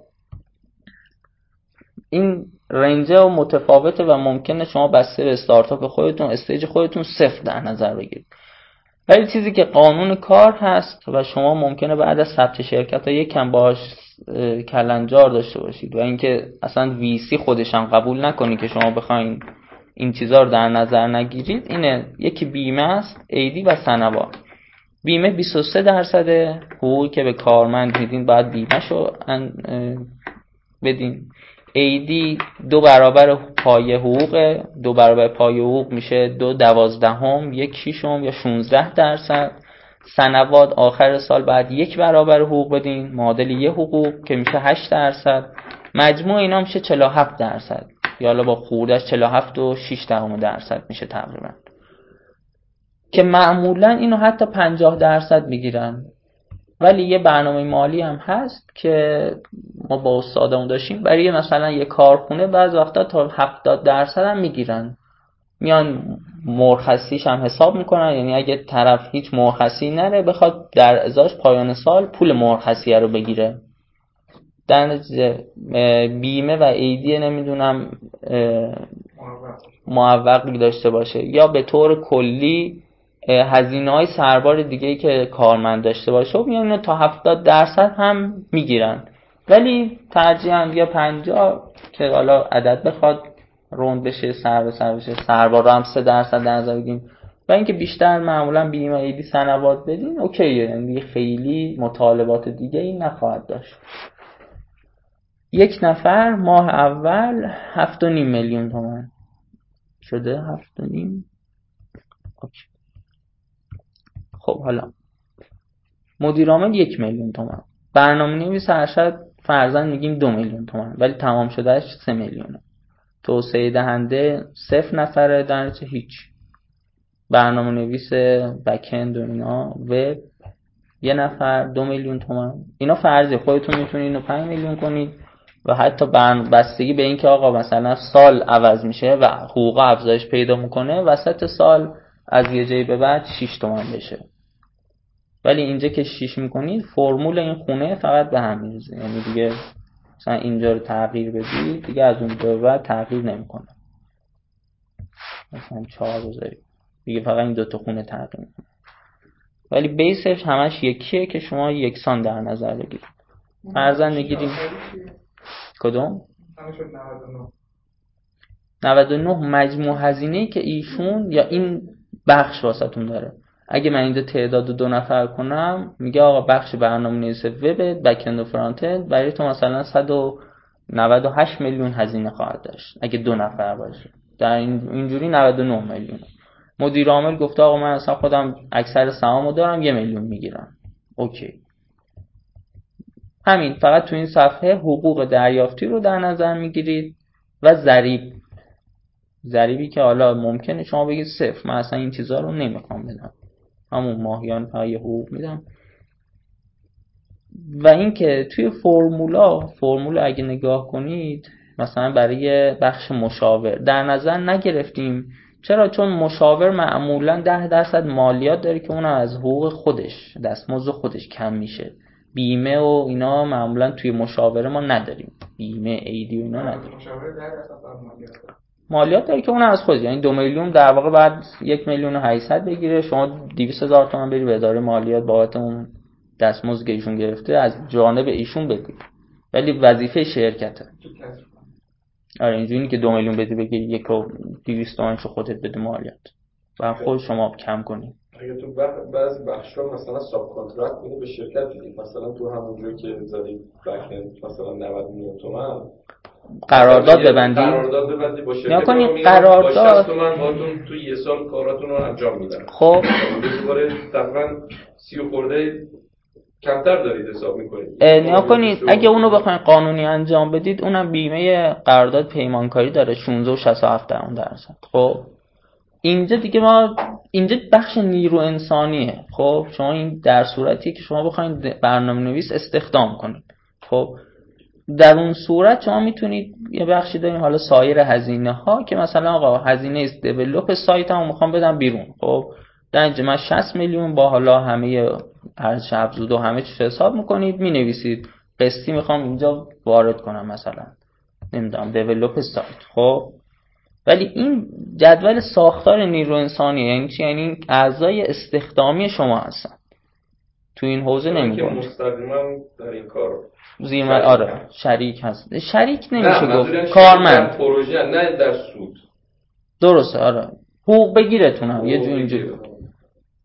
این رنجه و متفاوته و ممکنه شما بسته به استارتاپ خودتون استیج خودتون صفر در نظر بگیرید. ولی چیزی که قانون کار هست و شما ممکنه بعد از ثبت شرکت ها یکم باش کلنجار داشته باشید و اینکه اصلا ویسی خودش هم قبول نکنی که شما بخواین این چیزها رو در نظر نگیرید اینه. یکی بیمه است ایدی و سنوا بیمه 23 درصد حقوقی که به کارمند میدین باید بیمه شو بدین. ایدی دو برابر پای حقوق دو برابر پای حقوق میشه دو دوازدهم یک شیشم یا 16 درصد. سنوات آخر سال بعد یک برابر حقوق بدین معادل یه حقوق که میشه 8 درصد. مجموع اینا میشه 47 درصد. یا حالا با خوردش 47 و 6 درصد میشه تقریبا. که معمولا اینو حتی 50 درصد می‌گیرن. ولی یه برنامه مالی هم هست که ما با استادمون داشتیم. برای مثلا یه کارخونه بعض وقتا تا 70 درصد هم می‌گیرن. میان مرخصیش هم حساب می‌کنن. یعنی اگه طرف هیچ مرخصی نره بخواد در ازاش پایان سال پول مرخصیه رو بگیره. در بیمه و ایدی نمی‌دونم معوقی داشته باشه. یا به طور کلی هزینه های سربار دیگه ای که کارمند داشته باشه میان تا 70 درصد هم می‌گیرن. ولی ترجیحاً یا 50 که حالا عدد بخواد روند بشه سر به سر بشه. سربار رو هم 3 درصد در نظر بگیم و اینکه بیشتر معمولا بیمه ایدی سنوات بدین اوکیه یعنی خیلی مطالبات دیگه ای نخواهد داشت. یک نفر ماه اول هفت و نیم میلیون تومن شده هفت و نیم؟ اوکی. خب حالا. مدیر عامل یک میلیون تومن برنامه نویس ارشد فرزن میگیم دو میلیون تومن ولی تمام شدهش سه میلیونه. توسعه دهنده صفر نفره در هیچ. برنامه نویس بکند و اینا وب یه نفر دو میلیون تومن اینا فرضی خودتون می‌تونید اینو پنج میلیون کنید و حتی بستگی به اینکه آقا مثلا سال عوض میشه و حقوق افزایش پیدا می‌کنه وسط سال از یه جایی به بعد 6 تومن بشه. ولی اینجا که 6 می‌کنید فرمول این خونه فقط به هم میرزه یعنی دیگه مثلا اینجا رو تغییر بدی دیگه از اون به بعد تغییر نمی‌کنه. مثلا 4 بذارید دیگه فقط این دوتا خونه تغییر می‌کنه. ولی بیسش همش یکیه که شما یکسان در نظر بگیرید. فرزن می‌گیریم کدوم؟ 99 مجموع هزینه که ایشون یا این بخش واسهتون داره. اگه من اینجا تعداد دو نفر کنم میگه آقا بخش برنامه نویس وب بکند و فرانت اند برای تو مثلا 198 میلیون هزینه خواهد داشت اگه دو نفر باشه. در اینجوری 99 میلیون. مدیر عامل گفته آقا من اصلا خودم اکثر سهامو دارم یه میلیون می‌گیرم. اوکی. همین فقط تو این صفحه حقوق دریافتی رو در نظر می‌گیرید و ضریب. ضریبی که حالا ممکنه شما بگید صفر. من اصلا این چیزها رو نمی‌خوام بدم. همون ماهیان فقط حقوق میدم و اینکه توی فرمولا فرمولا اگه نگاه کنید مثلا برای بخش مشاور در نظر نگرفتیم. چرا؟ چون مشاور معمولا ده درصد مالیات داره که اون از حقوق خودش دستمزد خودش کم میشه. بیمه و اینا معمولا توی مشاوره ما نداریم. بیمه ایدی و اینا نداریم. مالیات داره که اون از خود یعنی دو میلیون در واقع بعد یک میلیون و 800 بگیره. شما 200 هزار تومان بری به اداره مالیات بابت اون دستمزد که ایشون گرفته از جانب ایشون بدی ولی وظیفه شرکته. آره اینجوری که دو میلیون بدی بگی یک و 200 تومن خودت بده مالیات. و خود شما کم کنی. اگه تو بعضی بخشا مثلا ساب کنترکت میده به شرکت دیگه مثلا تو همون جایی که زدی مثلا 90 میلیون تومن قرارداد ببندی؟ قرارداد ببندی با شرکت یا کنی میگم قرارداد- با 60 تومن باهاتون تو یه سال کاراتون رو انجام میدن. خب. دوباره تقریبا 30 و خورده کمتر دارید حساب می‌کنید. نیا کنید اگه اونو بخواین قانونی انجام بدید اونم بیمه قرارداد پیمانکاری داره 16 و 67 در اون درصد. خب. اینجا دیگه ما اینجا بخش نیرو انسانیه. خب. شما این در صورتی که شما بخواید برنامه نویس استخدام کنید. خب. در اون صورت شما می‌تونید یه بخشی داریم حالا سایر هزینه ها که مثلا آقا هزینه دیولپ سایت هم می‌خوام بدم بیرون. خب در اینجا من 60 میلیون با حالا همه هر افزود و همه چیز حساب می‌کنید می‌نویسید. قسطی می‌خوام اینجا وارد کنم مثلا. نمی‌دونم دیولپ سایت. خب ولی این جدول ساختار نیرو انسانیه یعنی چی؟ یعنی اعضای استخدامی شما هستن. تو این حوزه که نمیگن مستقیما در این کار شریک آره شریک هست. شریک نمیشه گفت. کارمند. پروژه نه در سود. درسته آره. حقوق بگیرتونم یه جور اینجوری.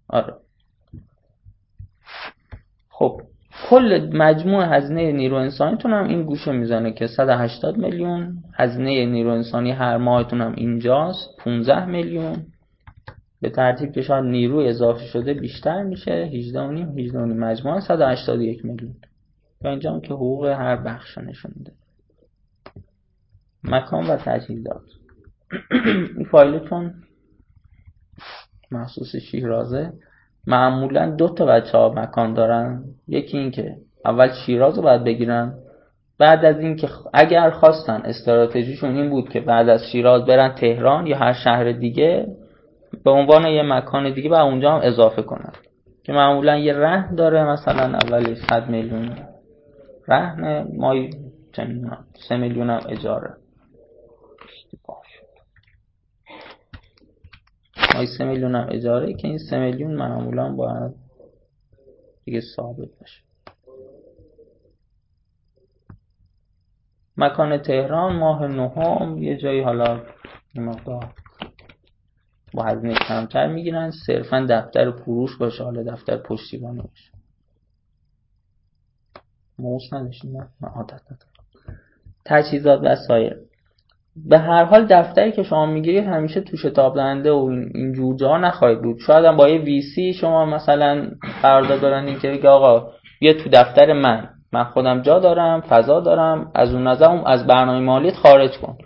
آره. خب کل مجموع هزینه نیرو انسانیتون هم این گوشه می‌زنه که 180 میلیون. هزینه نیرو انسانی هر ماهتون هم اینجاست 15 میلیون. به ترتیب که شاید نیرو اضافه شده بیشتر میشه. 18 و نیم 18 و نیم مجموعا 181 میلیون. و اینجا هم که حقوق هر بخش نشون میده. مکان و تجهیزات. این فایلتون مخصوص شیرازه. معمولا دو تا بچه ها مکان دارن. یکی این که اول شیراز رو باید بگیرن. بعد از این که خ- اگر خواستن استراتژیشون این بود که بعد از شیراز برن تهران یا هر شهر دیگه به عنوان یه مکان دیگه و اونجا هم اضافه کنن که معمولا یه رهن داره مثلا اولش 100 میلیون رهن مای سه میلیون هم اجاره. مای سه میلیون هم اجاره که این سه میلیون معمولا باید دیگه ثابت باشه مکان تهران ماه نهم یه جایی حالا مقدار با هزینه کمتر می‌گیرن صرفا دفتر فروش باشه حالا دفتر پشتیبانی باشه. موس نداشتیم عادت ندارم. تجهیزات وسایل به هر حال دفتری که شما می‌گیرید همیشه تو شتاب دهنده و این جور جاها نخواهید بود. شاید هم با یه ویسی شما مثلا قرارداد دارن که آقا بیا تو دفتر من. من خودم جا دارم فضا دارم از اون نظر از برنامه مالیت خارج کن.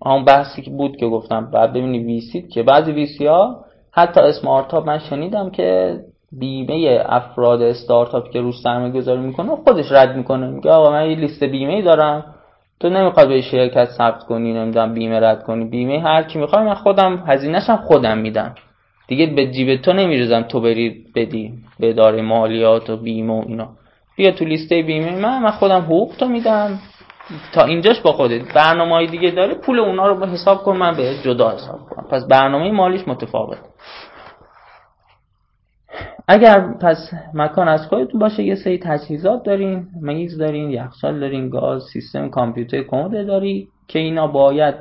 اون بحثی که بود که گفتم بعد ببینی ویسی که بعضی ویسی ها حتی اسمارتاپ من شنیدم که بیمه افراد استارتاپ که روش سرمایه گذاری می‌کنه خودش رد می‌کنه. میگه آقا من یه لیست بیمه ای دارم تو نمی‌خواد به شرکت ثبت کنی نمی‌دونم بیمه رد کنی. بیمه هر کی می‌خواد من خودم هزینه‌شم خودم میدم. دیگه به جیب تو نمیریزم تو بری بدی به اداره مالیات و بیمه و اینا. بیا تو لیسته بیمه من من خودم حقوق تو میدم. تا اینجاش با خودت. برنامه های دیگه داره پول اونا رو حساب کن من به جدا حساب کنم پس برنامه مالیش متفاوت. اگر پس مکان از خودتون باشه یه سری تجهیزات دارین میز دارین یخچال دارین گاز سیستم کامپیوتر کمد داری که اینا باید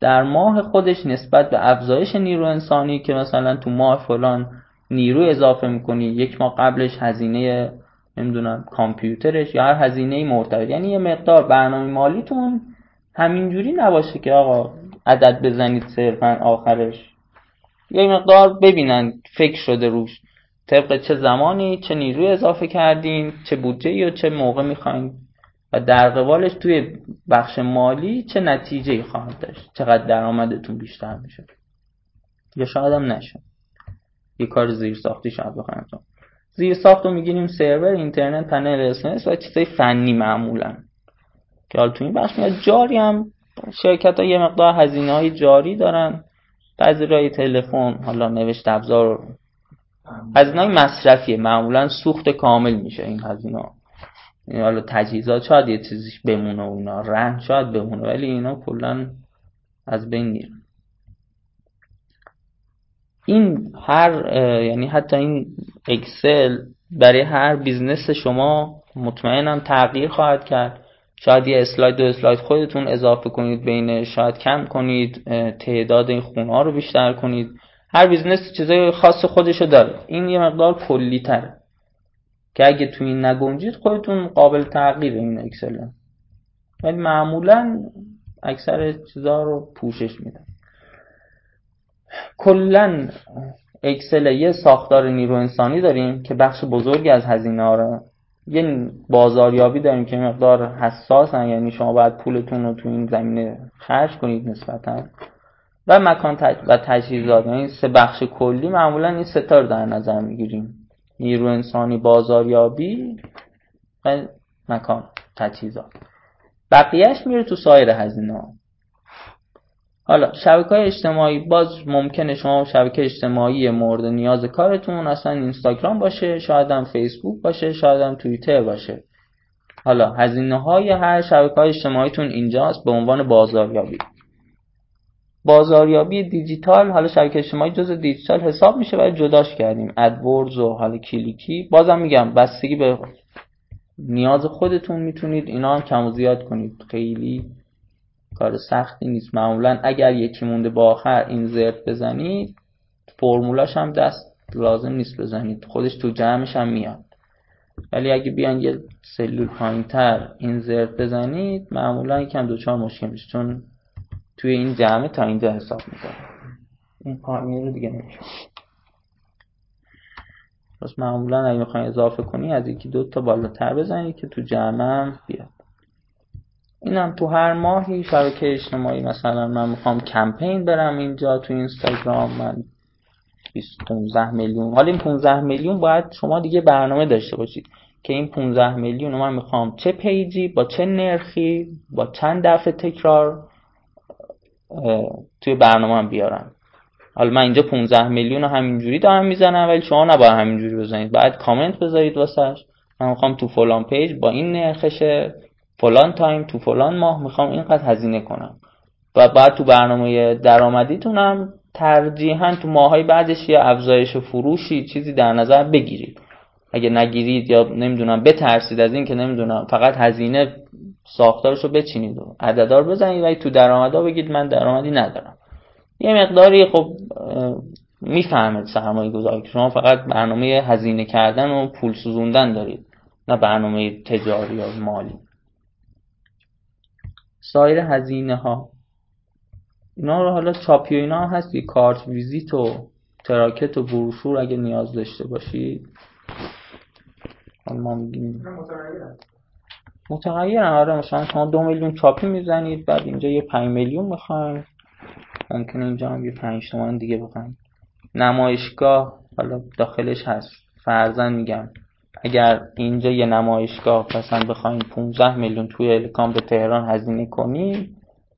در ماه خودش نسبت به افزایش نیرو انسانی که مثلا تو ماه فلان نیرو اضافه می‌کنی یک ماه قبلش هزینه نمی‌دونم کامپیوترش یا هر هزینه مرتبط. یعنی یه مقدار برنامه مالیتون همینجوری نباشه که آقا عدد بزنید صرفا آخرش. یه مقدار ببینن فکر شده روش. طبق چه زمانی چه نیروی اضافه کردین چه بودجه و چه موقع می‌خواین. و در قبالش توی بخش مالی چه نتیجه خواهد داشت. چقدر درآمدتون بیشتر میشه. یا شاید هم نشه. یه کار زیر ساختی شاید بخوایم انجام زیر ساخت رو می‌گیریم سرور اینترنت پنل اسمس و چیزای فنی معمولا. که حالا تو این بخش میاد جاری هم شرکت ها یه مقدار هزینه های جاری دارن. بعضی رای تلفن حالا نوشت ابزار هزینه های مصرفیه. معمولا سوخت کامل میشه این هزینه. ها حالا تجهیزات شاید یه چیزیش بمونه و اینا رهن شاید بمونه ولی اینا کلا از بین میره. این هر یعنی حتی این اکسل برای هر business شما مطمئنم تغییر خواهد کرد. شاید یه اسلاید دو اسلاید خودتون اضافه کنید بین شاید کم کنید تعداد این خونه ها رو بیشتر کنید. هر business چیزای خاص خودشو داره. این یه مقدار کلی تره که اگه تو این نگنجید خودتون قابل تغییر این اکسل. ولی معمولا اکثر چیزها رو پوشش میدن. کلا اکسل یه ساختار نیرو انسانی داریم که بخش بزرگی از هزینه ها رو یه بازاریابی داریم که مقدار حساسن یعنی شما باید پولتون رو تو این زمینه خرج کنید نسبتا. و مکان و تجهیزات یعنی سه بخش کلی. معمولا این سه رو در نظر می‌گیریم. نیرو انسانی بازاریابی و مکان تجهیزات. بقیهش میره تو سایر هزینه ها حالا شبکه های اجتماعی باز ممکنه شما شبکه اجتماعی مورد نیاز کارتون اصلا اینستاگرام باشه شاید هم فیسبوک باشه شاید هم توییتر باشه. حالا هزینه های هر شبکه های اجتماعیتون اینجاست به عنوان بازاریابی. بازاریابی دیجیتال حالا شبکه اجتماعی جز دیجیتال حساب میشه ولی جداش کردیم. ادورز و حالا کلیکی. بازم میگم بستگی به نیاز خودتون می‌تونید اینا هم کم و زیاد کنید. خیلی کار سختی نیست. معمولا اگر یکی مونده با آخر این زرد بزنید فرمولاش هم دست لازم نیست بزنید. خودش تو جمعش هم میاد. ولی اگه بیان یه سلول تر این زرد بزنید معمولا یکم دوچار مشکل میشه. چون توی این جمعه تا اینجا حساب می‌کنه. این پایینی رو دیگه نمیشه. پس معمولا اگه می‌خوای اضافه کنی از یکی دو تا بالاتر بزنید که تو جمع هم بیاد. اینم تو هر ماهی شبکه اجتماعی مثلا من می‌خوام کمپین برم اینجا تو اینستاگرام من 15 میلیون. حالا این 15 میلیون باید شما دیگه برنامه داشته باشید که این 15 میلیون من می‌خوام چه page ی با چه نرخی با چند دفعه تکرار توی برنامه هم بیارم. حالا من اینجا 15 میلیون رو همینجوری دارم می‌زنم ولی شما نباید همینجوری بزنید. باید کامنت بذارید واسش. من می‌خوام تو فلان page با این نرخشه. فلان time تو فلان ماه می‌خوام اینقدر هزینه کنم. و بعد تو برنامه درآمدیتونم ترجیحاً تو ماهای بعدش یه افزایش فروشی چیزی در نظر بگیرید. اگه نگیرید یا نمی‌دونم بترسید از این که نمی‌دونم فقط هزینه ساختارش رو بچینید و عددار بزنید و تو درآمدا بگید من درآمدی ندارم. یه مقداری خب می‌فهمید سرمایه گذاری که شما فقط برنامه هزینه کردن و پول سوزوندن دارید نه برنامه تجاری یا مالی. سایر هزینه ها اینا رو حالا چاپی و اینا هم هست کارت ویزیت و تراکت و بروشور اگه نیاز داشته باشید. ما میگیم. متغیر آره مثلا شما دو میلیون چاپی می‌زنید بعد اینجا یه پنج میلیون می‌خواین. ممکنه اینجا هم یه پنج تومن دیگه بخواین. نمایشگاه حالا داخلش هست. فرضا میگم. اگر اینجا یه نمایشگاه مثلا بخواین 15 میلیون توی الکامپ تهران هزینه کنی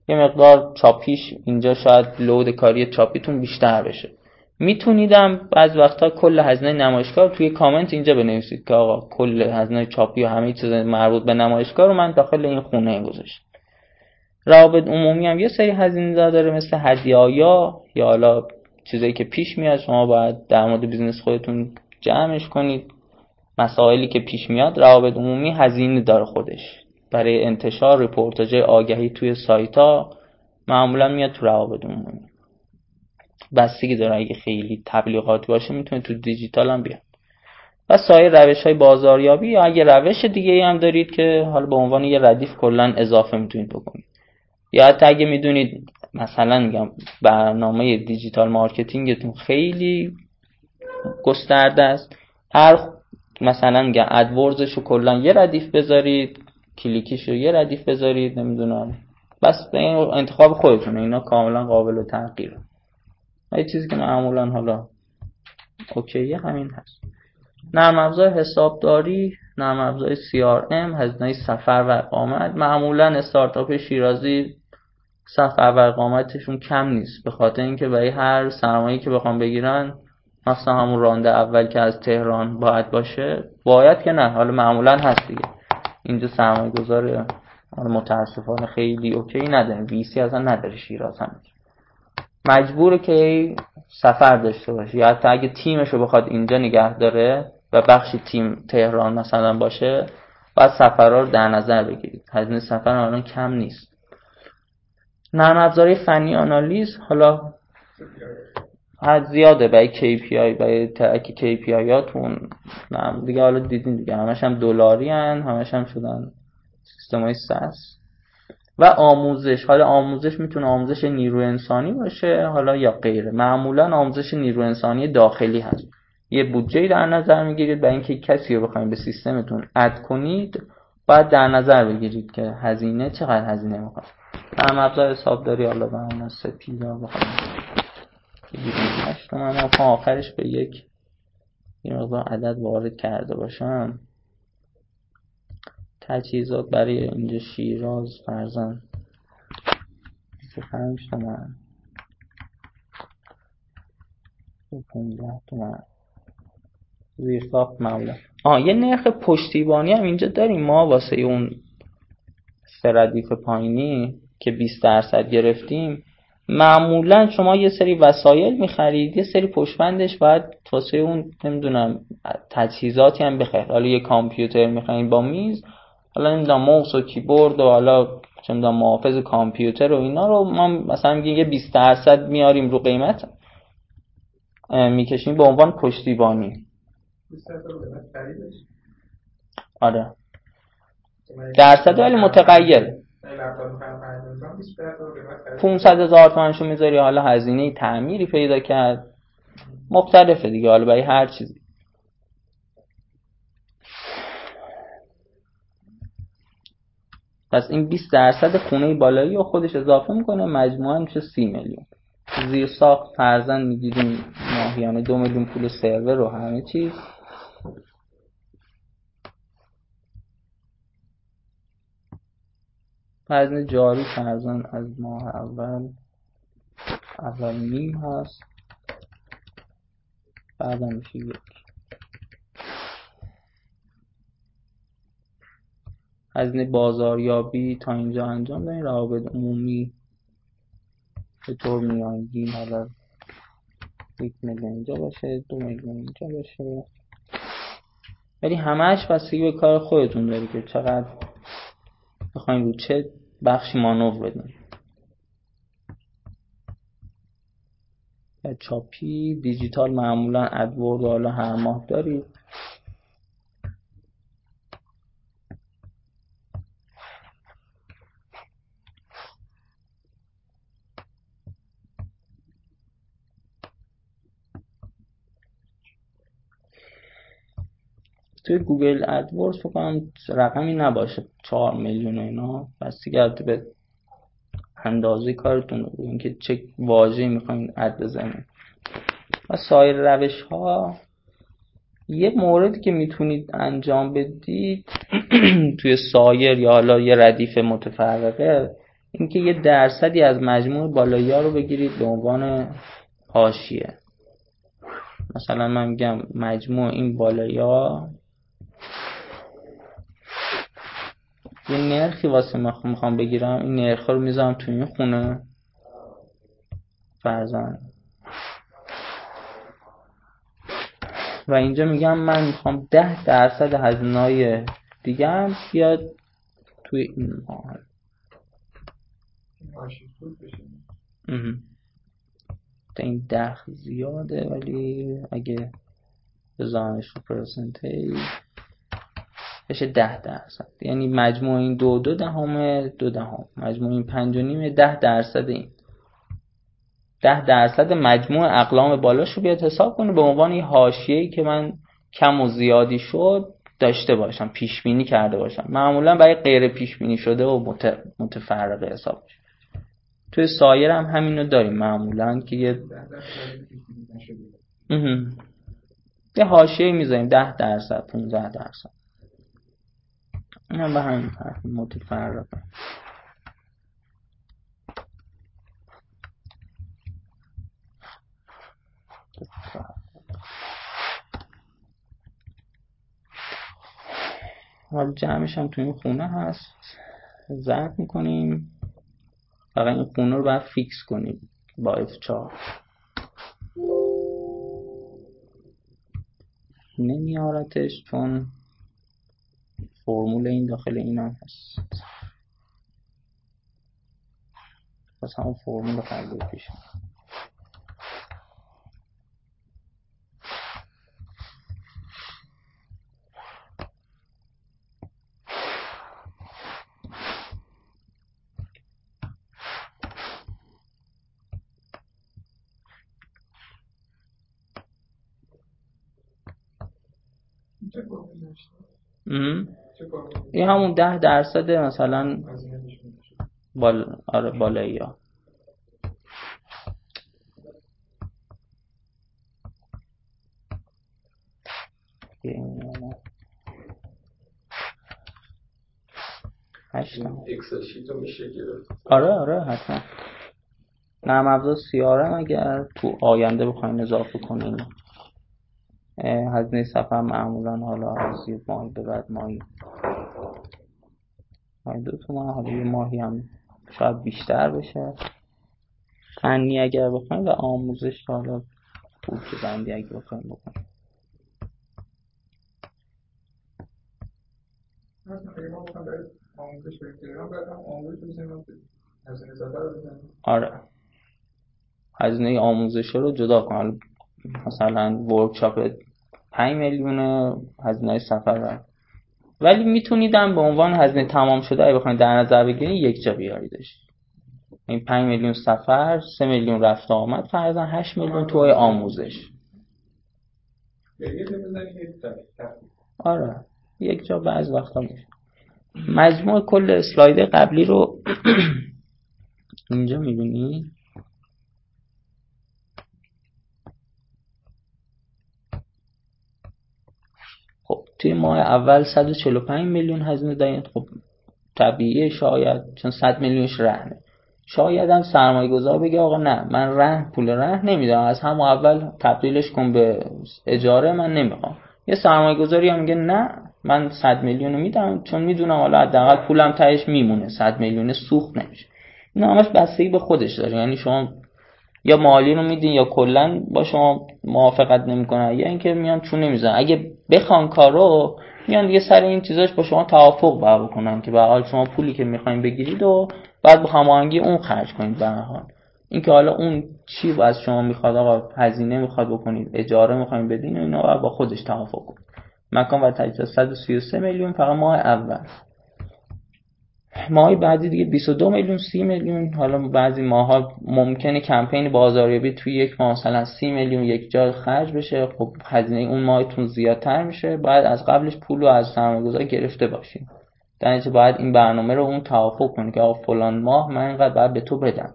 یه مقدار چاپیش اینجا شاید load کاری چاپیتون بیشتر بشه. میتونیدم بعض وقتا کل هزینه نمایشگاه توی کامنت اینجا بنویسید که آقا کل هزینه چاپی و همه چیز مربوط به نمایشگاه رو من داخل این خونه گذاشت روابط عمومی هم یه سری هزینه داره مثل هدیه یا حالا چیزایی که پیش میاد شما باید در مورد business خودتون جمعش کنید. مسائلی که پیش میاد روابط عمومی هزینه داره خودش. برای انتشار رپورتاژ آگهی توی سایت ها معمولا میاد تو روابط عمومی. بستگی داره اگه خیلی تبلیغاتی باشه می‌تونه تو دیجیتال هم بیاد. و سایر روش های بازاریابی یا اگه روش دیگه هم دارید که حالا به عنوان یه ردیف کلا اضافه می‌تونید بکنید. یا حتی اگه می‌دونید مثلا میگم برنامه digital marketing تون خیلی گسترده است. هر مثلا ادورزش رو کلا یه ردیف بذارید کلیکیش رو یه ردیف بذارید نمی‌دونم. بس به این انتخاب خودتونه اینا کاملا قابل تغییر یه چیزی که معمولا حالا اوکیه همین هست. نرم افزار حسابداری نرم افزار CRM هزینه سفر و اقامت. معمولا استارتاپ شیرازی سفر و اقامتشون کم نیست به خاطر اینکه برای هر سرمایه که بخوام بگیرن مثلا همون رانده اول که از تهران باید باشه باید که نه حالا معمولا هست دیگه. اینجا سرمایه گذار متاسفانه خیلی اوکی نداریم. ویسی اصلا نداره شیراز هم. مجبوره که سفر داشته باشه. یا حتی اگه تیمش رو بخواد اینجا نگه داره و بخشی تیم تهران مثلا باشه باید سفرها رو در نظر بگیرید. هزینه سفر الان کم نیست. نرم افزاری فنی آنالیز حالا حد زیاده برای KPI برای ترک KPI هاتون. دیگه حالا دیدین دیگه. همش هم دلاری هن همش هم شدن سیستم های سس. و آموزش. حالا آموزش می‌تونه آموزش نیرو انسانی باشه حالا یا غیره. معمولا آموزش نیرو انسانی داخلی هست. یه بودجه در نظر می‌گیرید برای اینکه کسی رو بخواید به سیستمتون اد کنید باید در نظر بگیرید که هزینه چقدر هزینه می‌خواد. هم ابزار حسابداری حالا به اون سپیدا بخوایم من آخرش به یک یه مقدار عدد وارد کرده باشم. تجهیزات برای اینجا شیراز فرزن 25 تومن. 15 تومن. زیر ساخت معمولا. آه یه نرخ پشتیبانی هم اینجا داریم ما واسه اون سردیف پایینی که 20 درصد گرفتیم. معمولا شما یه سری وسایل می‌خرید یه سری پشتبندش باید واسه اون نمی‌دونم تجهیزاتی هم بخرید. حالا یه کامپیوتر می‌خرید با میز حالا نمی‌دونم موس و کیبورد و حالا چه می‌دونم محافظ کامپیوتر و اینا رو ما مثلا میگیم یه 20 درصد میاریم رو قیمت می‌کشیم به عنوان پشتیبانی. آره. درصد ولی متغیر 500 هزار تومنشو می‌ذاری حالا هزینه تعمیری پیدا کرد. مختلفه دیگه حالا برای هر چیزی. پس این 20 درصد خونه بالایی رو خودش اضافه می‌کنه مجموعا میشه 30 میلیون. زیر ساخت فرزن می‌گیریم ماهیانه دو میلیون پول سرور و همه چیز. وزن جاری فرزن از ماه اول اول نیم هست. بعد میشه یک. هزینه بازاریابی تا اینجا انجام داریم. روابط عمومی به طور میانگین حالا یک میلیون اینجا باشه دو میلیون اینجا باشه. ولی همش بستگی به کار خودتون داری که چقدر بخوایم رو چه بخشی مانور بدیم چاپی دیجیتال معمولا ادورد حالا هر ماه دارید. توی گوگل ادورز فکر رقمی نباشه. چهار میلیون و اینا. بس به اندازه کارتون رو اینکه چه واژه‌ای می‌خواین اد بزنید و سایر روش ها یه موردی که می‌تونید انجام بدید توی سایر یا حالا یه ردیف متفرقه اینکه یه درصدی از مجموع بالایی رو بگیرید به عنوان حاشیه. مثلا من میگم مجموع این بالایی ها یه نرخی واسه می‌خوام بگیرم. این نرخ رو می‌ذارم تو این خونه. فرزن و اینجا میگم من می‌خوام ده درصد هزینه های دیگه هم بیاد توی این ماه. این دخل زیاده ولی اگه بزنش رو پرسنتیج بشه ده درصد. یعنی مجموع این دو دو دهم دو دهم. مجموع این پنج و نیم ده درصد این. ده درصد مجموع اقلام بالاش رو بیاد حساب کنه. به عنوان این حاشیه‌ای که من کم و زیادی شد داشته باشم پیش بینی کرده باشم. معمولا برای غیر پیش بینی شده و متفرقه حساب میشه. توی سایر هم همینو داریم معمولا که یه یه حاشیه می‌ذاریم. ده درصد 15 درصد. این به همین حرف متفرقه حالا جمعش هم تو این خونه هست. زرد می‌کنیم. فقط این خونه رو باید فیکس کنیم با F4 نمیارتش چون فرمول این داخل این هم هست. پس همون فرمول قبلی پیش این همون ده درصد مثلا بال... آره بالایی ها. آره آره حتما نرم افزار سیارم اگر تو آینده بخوایم اضافه کنیم. هزینه سفر معمولا حالا از یه ماهی به بعد ماهی. ماهی دو تومن حالا یه ماهی هم شاید بیشتر بشه. فنی اگر بخوایم و آموزش حالا که بندی اگر بخوایم بکنیم آره. هزینه آموزش رو جدا کن مثلا ورکشاپ 5 میلیون هزینه سفر ولی میتونیدم به عنوان هزینه تمام شده اگه بخواید در نظر بگیرید یک جا بیاریدش. این 5 میلیون سفر 3 میلیون رفت آمد فرضاً 8 میلیون توی آموزش. آره. یک جا بعض وقتا میشه. مجموع کل اسلاید قبلی رو اینجا می‌بینید خب توی ماه اول 145 میلیون هزینه دارین. خب طبیعیه شاید چون 100 میلیونش رهنه. شاید هم سرمایه گذار بگه آقا نه من رهن پول رهن نمیدم از همون اول تبدیلش کن به اجاره من نمی‌خوام. یه سرمایه گذاری هم میگه نه من 100 میلیون میدم چون می‌دونم حالا حداقل پولم تهش میمونه. 100 میلیون سوخت نمیشه. این همش بستگی به خودش داره. یعنی شما یا مالی رو میدین یا کلا با شما موافقت نمی‌کنن. یا اینکه میان چون نمیزن اگه بخوان کارو میان دیگه سر این چیزاش با شما توافق با بکنن که به حال شما پولی که می‌خواین بگیرید و بعد با هماهنگی اون خرج کنید به حال. اینکه حالا اون چی از شما می‌خواد آقا هزینه می‌خواد بکنید اجاره می‌خواین بدین و اینا با خودش توافق کنید. مکان و تجهیزات 133 میلیون فقط ماه اول. ماه بعدی دیگه 22 میلیون 30 میلیون. حالا بعضی ماها ممکنه کمپین بازاریابی توی یک ماه مثلا 30 میلیون یک جا خرج بشه. خب هزینه اون ماهتون زیادتر میشه. بعد از قبلش پول رو از سرمایه‌گذار گرفته باشین. در باید این برنامه رو اون توافق کنه که فلان ماه من اینقدر باید به تو بدم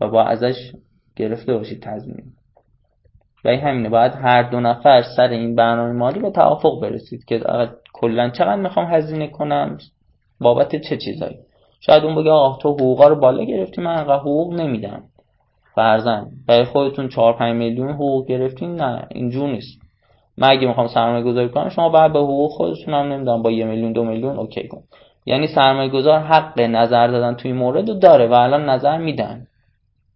و با ازش گرفته باشید تضمین. و این همینه. باید هر دو نفر سر این برنامه مالی به توافق برسید که کلا چقدر می‌خوام هزینه کنم؟ بابت چه چیزایی؟ شاید اون بگه آقا تو حقوقا رو بالا گرفتی من انقدر حقوق نمیدم. فرزن برای خودتون 4 5 میلیون حقوق گرفتین؟ نه اینجور نیست. من اگه می‌خوام سرمایه گذاری کنم شما باید به حقوق خودتون هم نمی‌دونم با یه میلیون دو میلیون اوکی کن یعنی سرمایه گذار حق نظر دادن توی مورد داره و الان نظر میدن.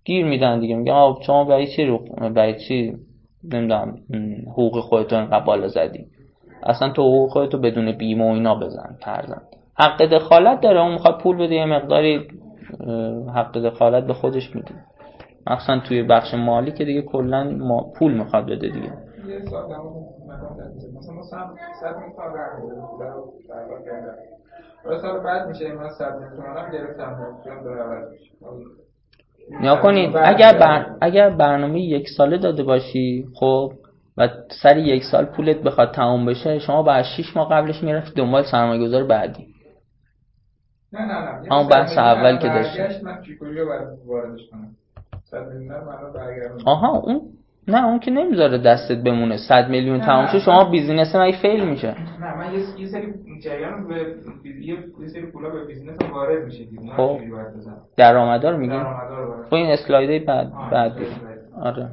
گیر میدن دیگه. میگن آقا شما برای چی رو برای چی نمی‌دونم حقوق خودتون بالا زدی؟ اصلا تو حقوق خودتو بدون بیمه و اینا بزن ترزن حق دخالت داره. اون می‌خواد پول بده یه مقداری حق دخالت به خودش میده. مخصوصا توی بخش مالی که دیگه کلا ما پول می‌خواد بده دیگه. نیا کنید. اگر بر... اگر برنامه یک ساله داده باشی خب و سر یک سال پولت بخواد تموم بشه شما بعد 6 ماه قبلش می‌رفت دنبال سرمایه گذار بعدی. همون بحث اول که داشتیم. من آها اون نه اون که نمی‌ذاره دستت بمونه. 100 میلیون تمام شه شما بیزینس مگه فیل میشه. نه من یه سری جریان به یه سری پولا به business وارد میشه خب. درآمدا رو میگی؟ خب این اسلایدای بعد بعد آره.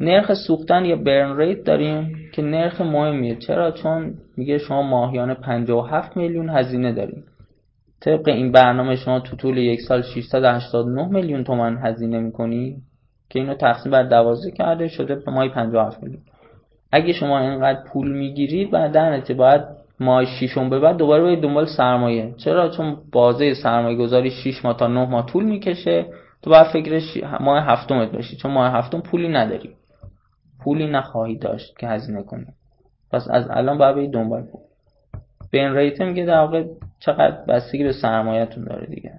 نرخ سوختن یا burn rate داریم که نرخ مهمیه. چرا؟ چون میگه شما ماهیانه 57 میلیون هزینه داریم. طبق این برنامه شما تو طول یک سال 689 میلیون تومن هزینه می‌کنی که اینو تقسیم بر 12 کرده شده به ماهی 57 میلیون. اگه شما اینقدر پول می‌گیرید بعد در نتیجه باید ماه ششم به بعد دوباره باید دنبال سرمایه. چرا؟ چون بازه سرمایه گذاری 6 ماه تا 9 ماه طول می‌کشه. تو باید فکرش ماه هفتمت باشی. چون ماه هفتم پولی نداری. پولی نخواهی داشت که هزینه کنی. پس از الان باید دنبال پول. بین ریت میگه در واقع چقدر بستگی به سرمایه‌تون داره دیگه.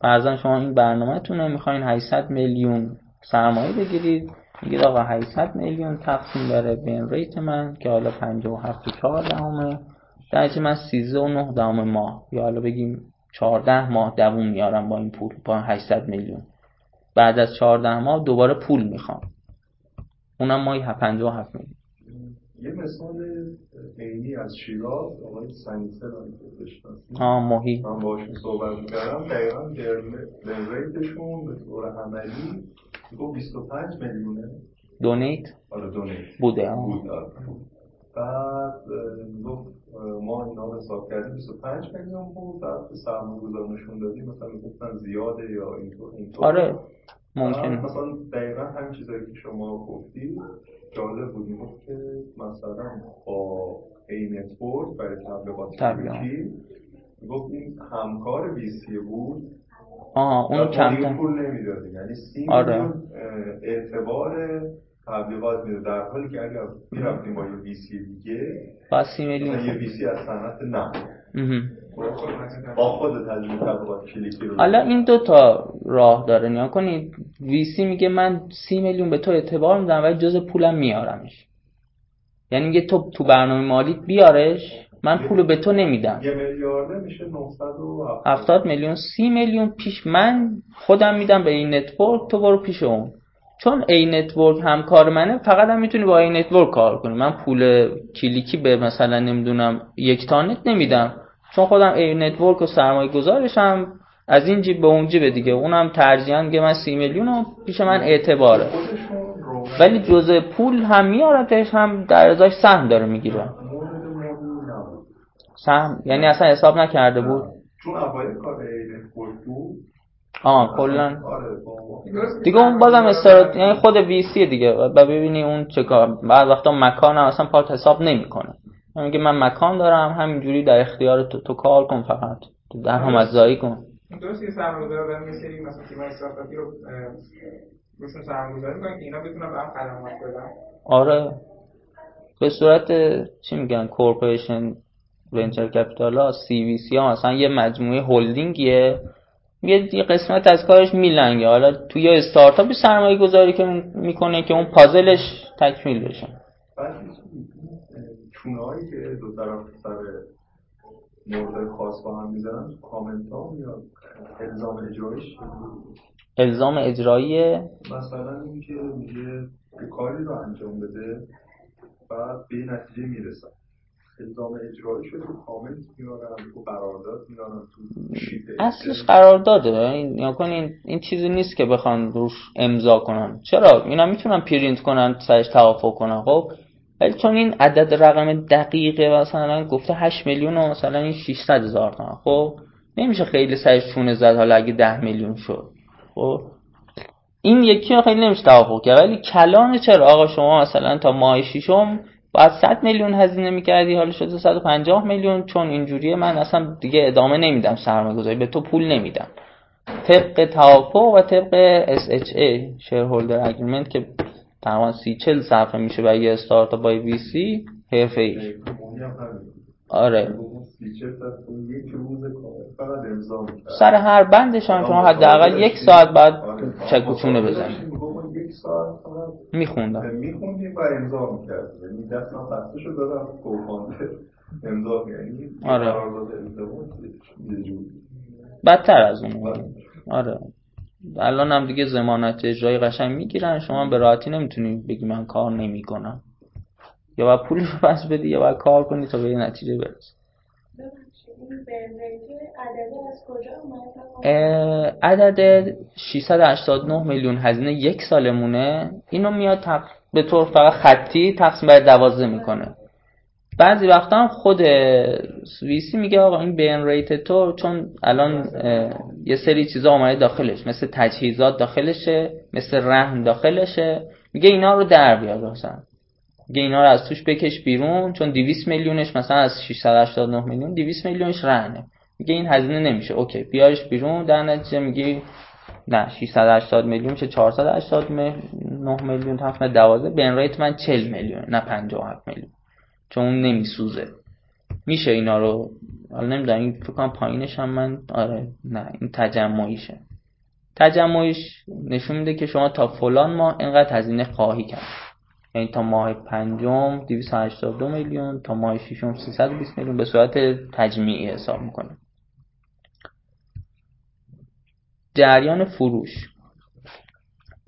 فرضاً شما این برنامه‌تون رو می‌خواین 800 میلیون سرمایه بگیرید. میگید آقا 800 میلیون تقسیم داره بین ریت من که حالا 57 و 4 دهمه در من 13 و 9 دهم ماه یا حالا بگیم 14 ماه دووم میارم با این پول با 800 میلیون. بعد از 14 ماه دوباره پول می‌خوام. اونم ماهی 57 میلیون. یه مثال عینی از شیراز آقای سنیسه رو بشناسید. آه ماهی. من باشون صحبت می‌کردم. دقیقا rate شون به طور عملی گفت 25 میلیونه. donate؟ آره donate. بوده آه. بود آره. بعد گفت ما اینا حساب کردیم 25 میلیون بود. بعد به سرمایه گذار نشون دادیم مثلا گفتن زیاده یا اینطور اینطور. آره ممکن مثلا دقیقا همین چیزایی که شما گفتید جالب بود می‌گفت که مثلا با ad network برای تبلیغات تبلیغات. کلیکی گفت این همکار ویسی بود آها اون کمتر مالی پول نمی‌دادی یعنی سی آره. اعتبار تبلیغات میده در حالی که اگر می‌رفتیم با یه ویسی دیگه با سی میلیون یه. ویسی از صنعت نه. با خود تجربه تبلیغات کلیکی رو حالا این دو تا راه داره نیا کنید. ویسی میگه من سی میلیون به تو اعتبار میدم ولی جز پولم میارمش. یعنی میگه تو تو برنامه مالیت بیارش من پولو به تو نمیدم. یه میلیارده میشه 970 70 میلیون سی میلیون پیش من خودم میدم به این network تو برو پیش اون. چون ad network همکار منه فقط هم می‌تونی با ad network کار کنی. من پول کلیکی به مثلا نمی‌دونم یکتانت نمیدم. چون خودم ad network و سرمایه گذارشم از این جیب به اون جیب دیگه. اونم ترجیحاً میگه من سی میلیون رو پیش من اعتباره. ولی جزء پول هم میارتش هم در ازاش سهم داره می‌گیره. سهم؟ یعنی اصلا حساب نکرده بود. چون اوایل کار بود. آه کلا. دیگه اون بازم استرات یعنی خود وی سی دیگه. و ببینی اون چه کار بعد وقتا مکان هم اصلا پارت حساب نمی‌کنه. میگه من مکان دارم همینجوری در اختیار تو تو کار کن فقط. تو درهم از زایی کن. درسته که سرمایه‌گذار دارن یه سری مثلا تیم‌های استارتاپی رو روشون سرمایه‌گذاری می‌کنن که اینا بتونن به هم خدمات بدن. آره. به صورت چی میگن؟ corporation venture capital ها CVC ها مثلا یه مجموعه هلدینگیه یه یه قسمت از کارش میلنگه. حالا توی یه استارتاپی سرمایه گذاری که می‌کنه که اون پازلش تکمیل بشه. بعد چونه هایی که دو طرف سر مورد خاص با هم می‌زنن کامنت ها میاد. الزام اجرایش. الزام اجرایی؟ مثلا اینکه میگه یه کاری رو انجام بده بعد به نتیجه می‌رسن الزام اجرایی شده کامنت میارن تو قرارداد میارن تو شیت اصلش قرار داده این یا این این چیزی نیست که بخوان روش امضا کنن. چرا؟ اینا می‌تونن پرینت کنن سرش توافق کنن. خب ولی چون این عدد رقم دقیقه مثلا گفته 8 میلیون و مثلا این 600 هزار تومن خب؟ نمیشه خیلی سرش چونه زد حالا اگه 10 میلیون شد. خب؟ این یکی خیلی نمیشه توافق کرد. ولی کلان چرا؟ آقا شما مثلا تا ماه ششم باید 100 میلیون هزینه می‌کردی حالا شده 150 میلیون. چون اینجوریه من اصلا دیگه ادامه نمیدم سرمایه گذاری به تو پول نمیدم. طبق توافق و طبق SHA shareholder agreement که تقریبا 30 40 صفحه میشه برای یه استارتاپ با وی سی حرفه ای. همین آره. می‌کرد. سر هر بندش هم شما حداقل یک ساعت بعد چک و چونه بزنید میخوندم. میخوندیم و امضا می‌کردیم. یعنی دستم خسته شد دادم کوفانده امضا یعنی آره. بدتر از اون آره. الان هم دیگه زمانت اجرایی قشنگ می‌گیرن. شما به راحتی نمی‌تونی بگی من کار نمی‌کنم. یا باید پول رو پس بدی یا باید کار کنی تا به یه نتیجه برسی. عدد 689 میلیون. هزینه یک سالمونه. اینو میاد تق... به طور فقط خطی تقسیم بر 12 می‌کنه. بعضی وقتا هم خود ویسی میگه آقا این بین ریت تو چون الان یه سری چیزا آمده داخلش مثل تجهیزات داخلشه مثل رهن داخلشه. میگه اینا رو در بیار مثلا. میگه اینا رو از توش بکش بیرون چون 200 میلیونش مثلا از 689 میلیون 200 میلیونش رهنه. میگه این هزینه نمیشه. اوکی بیارش بیرون. در نتیجه میگی نه 680 میلیون میشه 489 میلیون تقسیم 12 بین ریت من 40 میلیون نه 57 میلیون. چون اون نمیسوزه. میشه اینا رو. حالا نمی‌دونم این فکر کنم پایینش هم من آره نه این تجمعیشه. تجمعیش نشون میده که شما تا فلان ماه اینقدر هزینه خواهی کرد. یعنی تا ماه پنجم 282 میلیون تا ماه ششم 320 میلیون به صورت تجمیعی حساب می‌کنه. جریان فروش.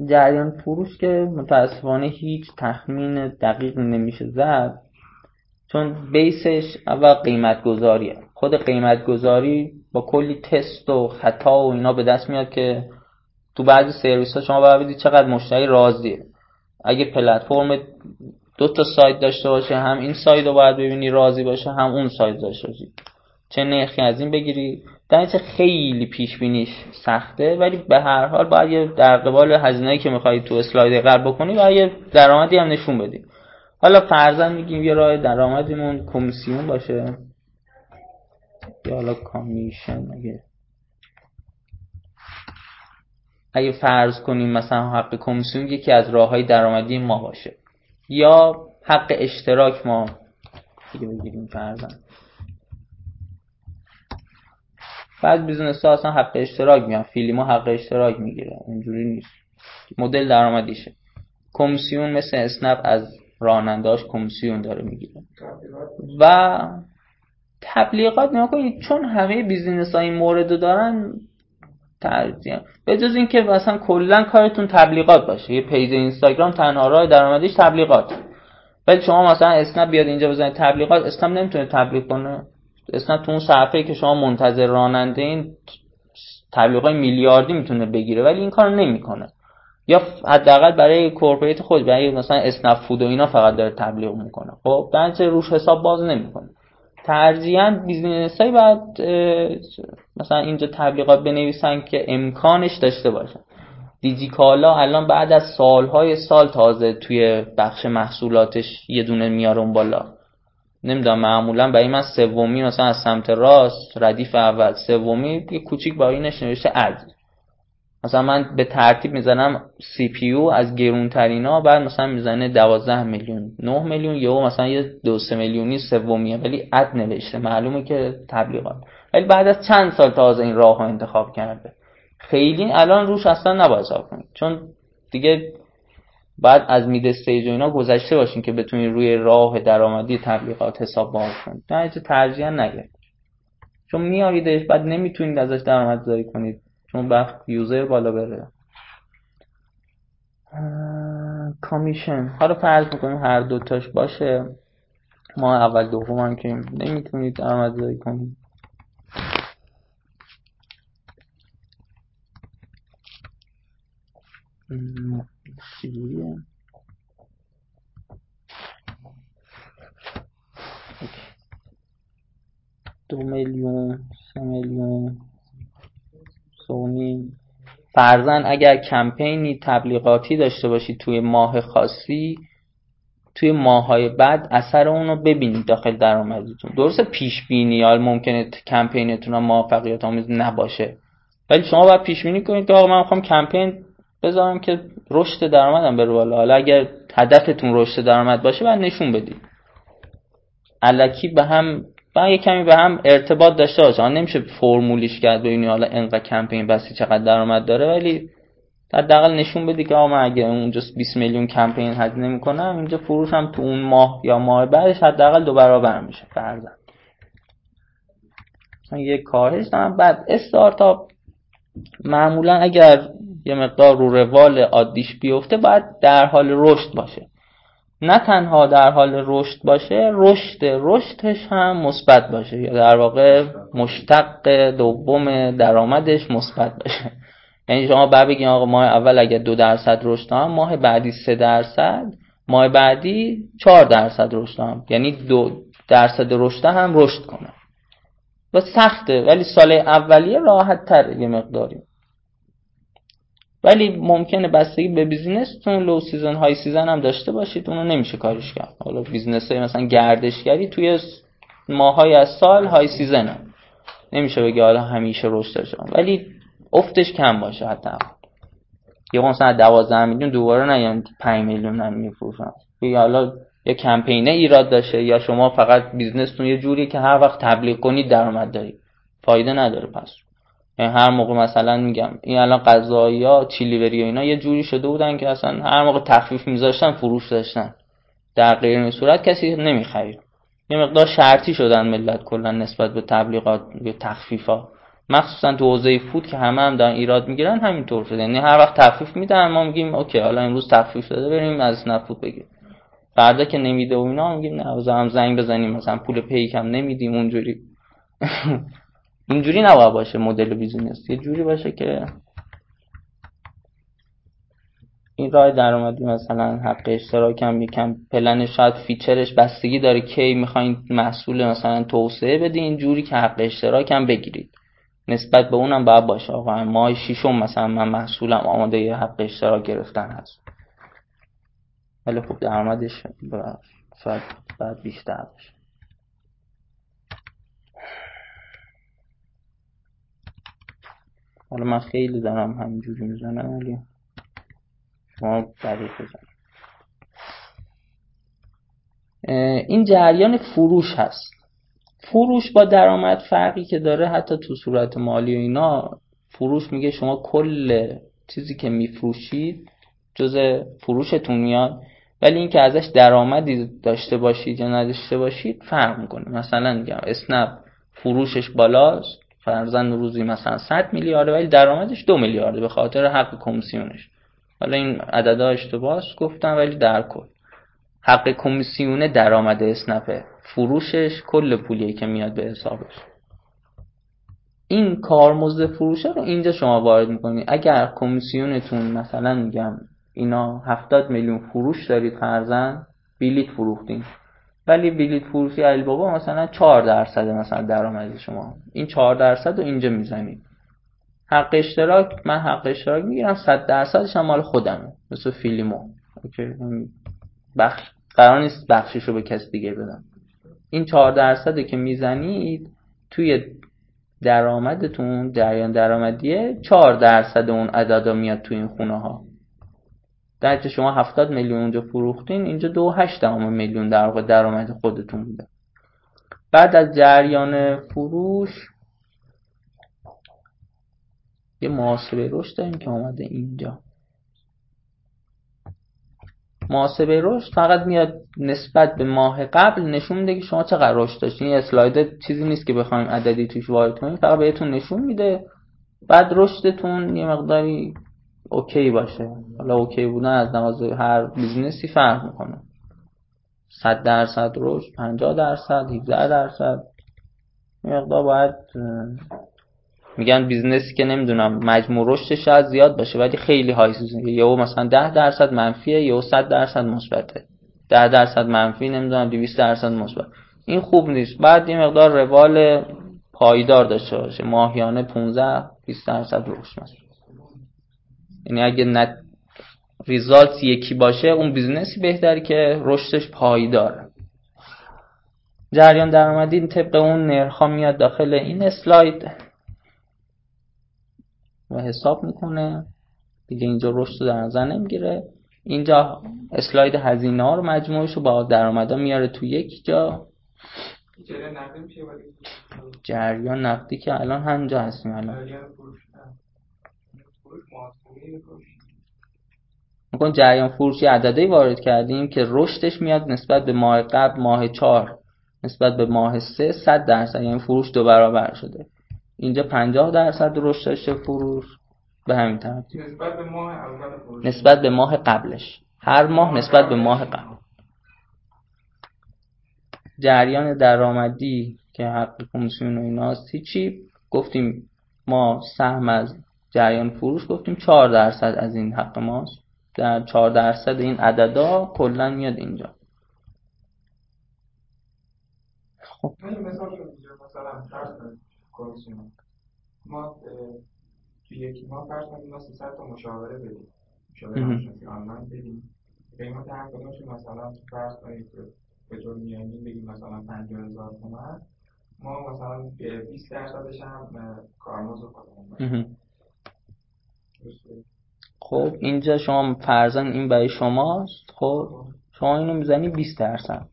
جریان فروش که متاسفانه هیچ تخمین دقیق نمیشه زد. چون بیسش اول قیمت گذاریه خود قیمت گذاری با کلی تست و خطا و اینا به دست میاد که تو بعضی سرویس ها شما باید چقدر مشتری راضیه. اگه پلتفرم دو تا سایت داشته باشه هم این سایت رو باید ببینی راضی باشه هم اون سایت داشته باشی. چه نرخی از این بگیری؟ در خیلی پیش بینیش سخته ولی به هر حال باید در قبال هزینه‌ای که می‌خوای تو اسلاید قرار بکنی و یه درآمدی هم نشون بدی. حالا فرضاً میگیم یه راه درآمدیمون کمیسیون باشه. یا حالا commission اگه. اگه فرض کنیم مثلا حق کمیسیون یکی از راه های درآمدی ما باشه. یا حق اشتراک ما. دیگه بگیریم فرضاً. بعد business ها اصلا حق اشتراک میان فیلیمو حق اشتراک می‌گیره اینجوری نیست. مدل درآمدیشه. کمیسیون مثل اسنپ از راننداش کمیسیون داره می‌گیره. و تبلیغات نگاه کنید چون همه business ها این مورد دارن ترجیح به جز اینکه مثلا کلا کارتون تبلیغات باشه. یه page اینستاگرام تنها راه درآمدیش تبلیغات. ولی شما مثلا اسنپ بیاد اینجا بزنید تبلیغات اسنپ نمی‌تونه تبلیغ کنه. اسنپ تو اون صفحه که شما منتظر راننده این تبلیغات میلیاردی می‌تونه بگیره ولی این کار نمی‌کنه. یا حداقل برای corporate خود برای مثلا اسنپ فود و اینا فقط داره تبلیغ می‌کنه. خب در روش حساب باز نمی‌کنه. ترجیحاً business های باید مثلا اینجا تبلیغات بنویسن که امکانش داشته باشن دیجیکالا الان بعد از سالهای سال تازه توی بخش محصولاتش یه دونه میارون بالا. نمی‌دونم معمولا برای من سومی مثلا از سمت راست ردیف اول. سومی یه کوچیک با اینش نوشته ad. مثلا من به ترتیب می‌زنم CPU از گرونترینا بعد مثلا می‌زنه 12 میلیون 9 میلیون یا مثلا یه دو سه میلیونی سومیه ولی ad نوشته. معلومه که تبلیغات. ولی بعد از چند سال تازه این راه انتخاب کرده. خیلی الان روش اصلا نباید حساب کنید چون دیگه بعد از مید استیج و اینا گذشته باشین که بتونید روی راه درآمدی تبلیغات حساب باز کنید. نه ترجیحا نگه چون میاریدش بعد نمی‌تونید ازش درآمدزایی کنید. چون وقت یوزر بالا بره. کامیشن. حالا فرض می‌کنیم هر دوتاش باشه. ما اول دوم هم که نمی‌تونید درآمدزایی کنید چجوریه دو میلیون سه میلیون. سومی فرزن اگر کمپینی تبلیغاتی داشته باشید توی ماه خاصی توی ماهای بعد اثر اون رو ببینید داخل درآمدتون. درسته پیش بینی یا ممکنه کمپینتون هم موفقیت آمیز نباشه. ولی شما باید پیش بینی کنید که آقا من می‌خوام کمپین بذارم که رشد درآمدم بره بالا. حالا اگر هدفتون رشد درآمد باشه بعد نشون بدید. الکی به هم و یه کمی به هم ارتباط داشته باشه. نمیشه فرمولیش کرد ببینی حالا انقدر کمپین بسی چقدر درآمد داره ولی حداقل نشون بدی که آقا اگه اونجا 20 میلیون کمپین هزینه می‌کنم اینجا فروش هم تو اون ماه یا ماه بعدش حداقل دو برابر میشه فرضاً مثلا یه کاهش دارم. بعد استارتاپ معمولا اگر یه مقدار رو روال عادیش بیفته باید در حال رشد باشه. نه تنها در حال رشد باشه رشد رشدش هم مثبت باشه یا در واقع مشتق دوم درآمدش مثبت باشه. یعنی شما بعد بگین آقا ماه اول اگر دو درصد رشد هم ماه بعدی سه درصد ماه بعدی چهار درصد رشد هم. یعنی دو درصد رشد هم رشد کنه. و سخته ولی سال اولیه راحت تر یه مقداری. ولی ممکنه بستگی به بیزینستون لو سیزن های سیزن هم داشته باشید اونو نمیشه کارش کرد. حالا بیزنس های مثلا گردشگری توی ماهای از سال های سیزن هم. نمیشه بگه حالا همیشه رشد داشته ولی افتش کم باشه حتی یه مثلا 12 میلیون دوباره نیان 5 میلیون هم میفروشن. حالا یا کمپینه ایراد داشته یا شما فقط بیزنستون یه جوری که هر وقت تبلیغ کنید درآمد دارید. فایده نداره پس. هر موقع مثلا میگم این الان غذایی ها چیلیوری و اینا یه جوری شده بودن که اصلا هر موقع تخفیف میذاشتن فروش داشتن. در غیر این صورت کسی نمی‌خرید. یه مقدار شرطی شدن ملت کلا نسبت به تبلیغات یا تخفیفا مخصوصا تو حوزه food که همه هم دارن ایراد می‌گیرن همینطور شده. یعنی هر وقت تخفیف میدن ما میگیم okay حالا امروز تخفیف داده بریم از نفود بگیریم. فردا که نمیده و اینا میگیم نه هم زنگ بزنیم مثلا پول پیک هم نمیدیم اونجوری. اینجوری نباید باشه مدل business. یه جوری باشه که این راه درآمدی مثلا حق اشتراک هم یکم پلن شاید feature ش بستگی داره کی می‌خواین محصول مثلا توسعه بدین اینجوری که حق اشتراک هم بگیرید. نسبت به اونم باید باشه. آقا ماه شیشم مثلا من محصولم آماده یه حق اشتراک گرفتن هست. ولی خب درآمدش شاید بعد بیشتر باشه. حالا من خیلی دارم همینجوری می‌زنم ولی شما دقیق بزنم این جریان فروش هست. فروش با درآمد فرقی که داره حتی تو صورت مالی و اینا فروش میگه شما کل چیزی که میفروشید جز فروشتون میاد ولی اینکه ازش درآمدی داشته باشید یا نداشته باشید فرق می‌کنه. مثلا میگم اسنپ فروشش بالاست. فرزن روزی مثلا 100 میلیارده ولی درآمدش دو میلیارده به خاطر حق کمیسیونش. حالا این عددها اشتباهه گفتم ولی در کل. حق کمیسیون درآمد اسنپه فروشش کل پولیه که میاد به حسابش. این کارمزد فروشه رو اینجا شما وارد می‌کنید اگر کمیسیونتون مثلا میگم اینا 70 میلیون فروش دارید فرزن بلیت فروختین. ولی بلیت فروشی علی بابا مثلا 4 درصد مثلا درآمد شما. این 4 درصد رو اینجا می‌زنید. حق اشتراک من حق اشتراک می‌گیرم 100 درصدش هم مال خودمه. مثل فیلیمو. اوکی بخش قرار نیست بخشش رو به کس دیگه بدم. این 4 درصدی که می‌زنید توی درآمدتون جریان درآمدیه 4 درصد اون عددا میاد توی این خونه ها در که شما 70 میلیون اونجا فروختین اینجا 2.8 میلیون در واقع درآمد خودتون بوده. بعد از جریان فروش یه محاسبه رشد داریم که آمده اینجا. محاسبه رشد فقط میاد نسبت به ماه قبل نشون میده که شما چقدر رشد داشتین. این اسلاید چیزی نیست که بخوایم عددی توش وارد کنیم فقط بهتون نشون میده. بعد رشدتون یه مقداری okay باشه. حالا okay بودن از نظر هر business ی فرق می‌کنه. 100 درصد رشد 50 درصد 17 درصد. مقدار باید میگن business ی که نمی‌دونم مجموع رشدش شاید زیاد باشه ولی خیلی های یا مثلا 10 درصد منفیه یا 100 درصد مثبته. 10 درصد منفی نمی‌دونم 200 درصد مثبت. این خوب نیست. بعد یه مقدار روال پایدار داشته باشه. ماهیانه 15 20 درصد رشد مثلا. یعنی اگه net result یکی باشه اون business ی بهتری که رشدش پایداره جریان درآمدی طبق اون نرخا میاد داخل این اسلاید. و حساب می‌کنه. دیگه اینجا رشد در نظر نمی‌گیره. اینجا اسلاید هزینه ها رو مجموعش رو با درآمدا میاره تو یک جا. جریان نقدی که الان همجا هستیم الان. میکن جریان فروشی عددی وارد کردیم که رشدش میاد نسبت به ماه قبل ماه چهار نسبت به ماه سه صد درصد. یعنی فروش دو برابر شده. اینجا 50 درصد رشد داشته فروش. به همین ترتیب. نسبت به ماه اول فروش. نسبت به ماه قبلش. هر ماه نسبت به ماه قبل. جریان درآمدی که حق کمیسیون و ایناست هیچی. گفتیم ما سهم از جریان فروش گفتیم 4 درصد از این حق ماست. در 4 درصد این عددا کلا میاد اینجا. خب. ما تو یکی ما فرض کنید ما 300 تا مشاوره بدیم. مشاوره آنلاین بدیم. قیمت هر کدومشون مثلا فرض کنید به طور میانی بگیم مثلا 50000 تومان ما مثلا 20 درصدش هم کارمزد خودمون خب اینجا شما فرزن این برای شماست. خب شما اینو می‌زنی 20 درصد.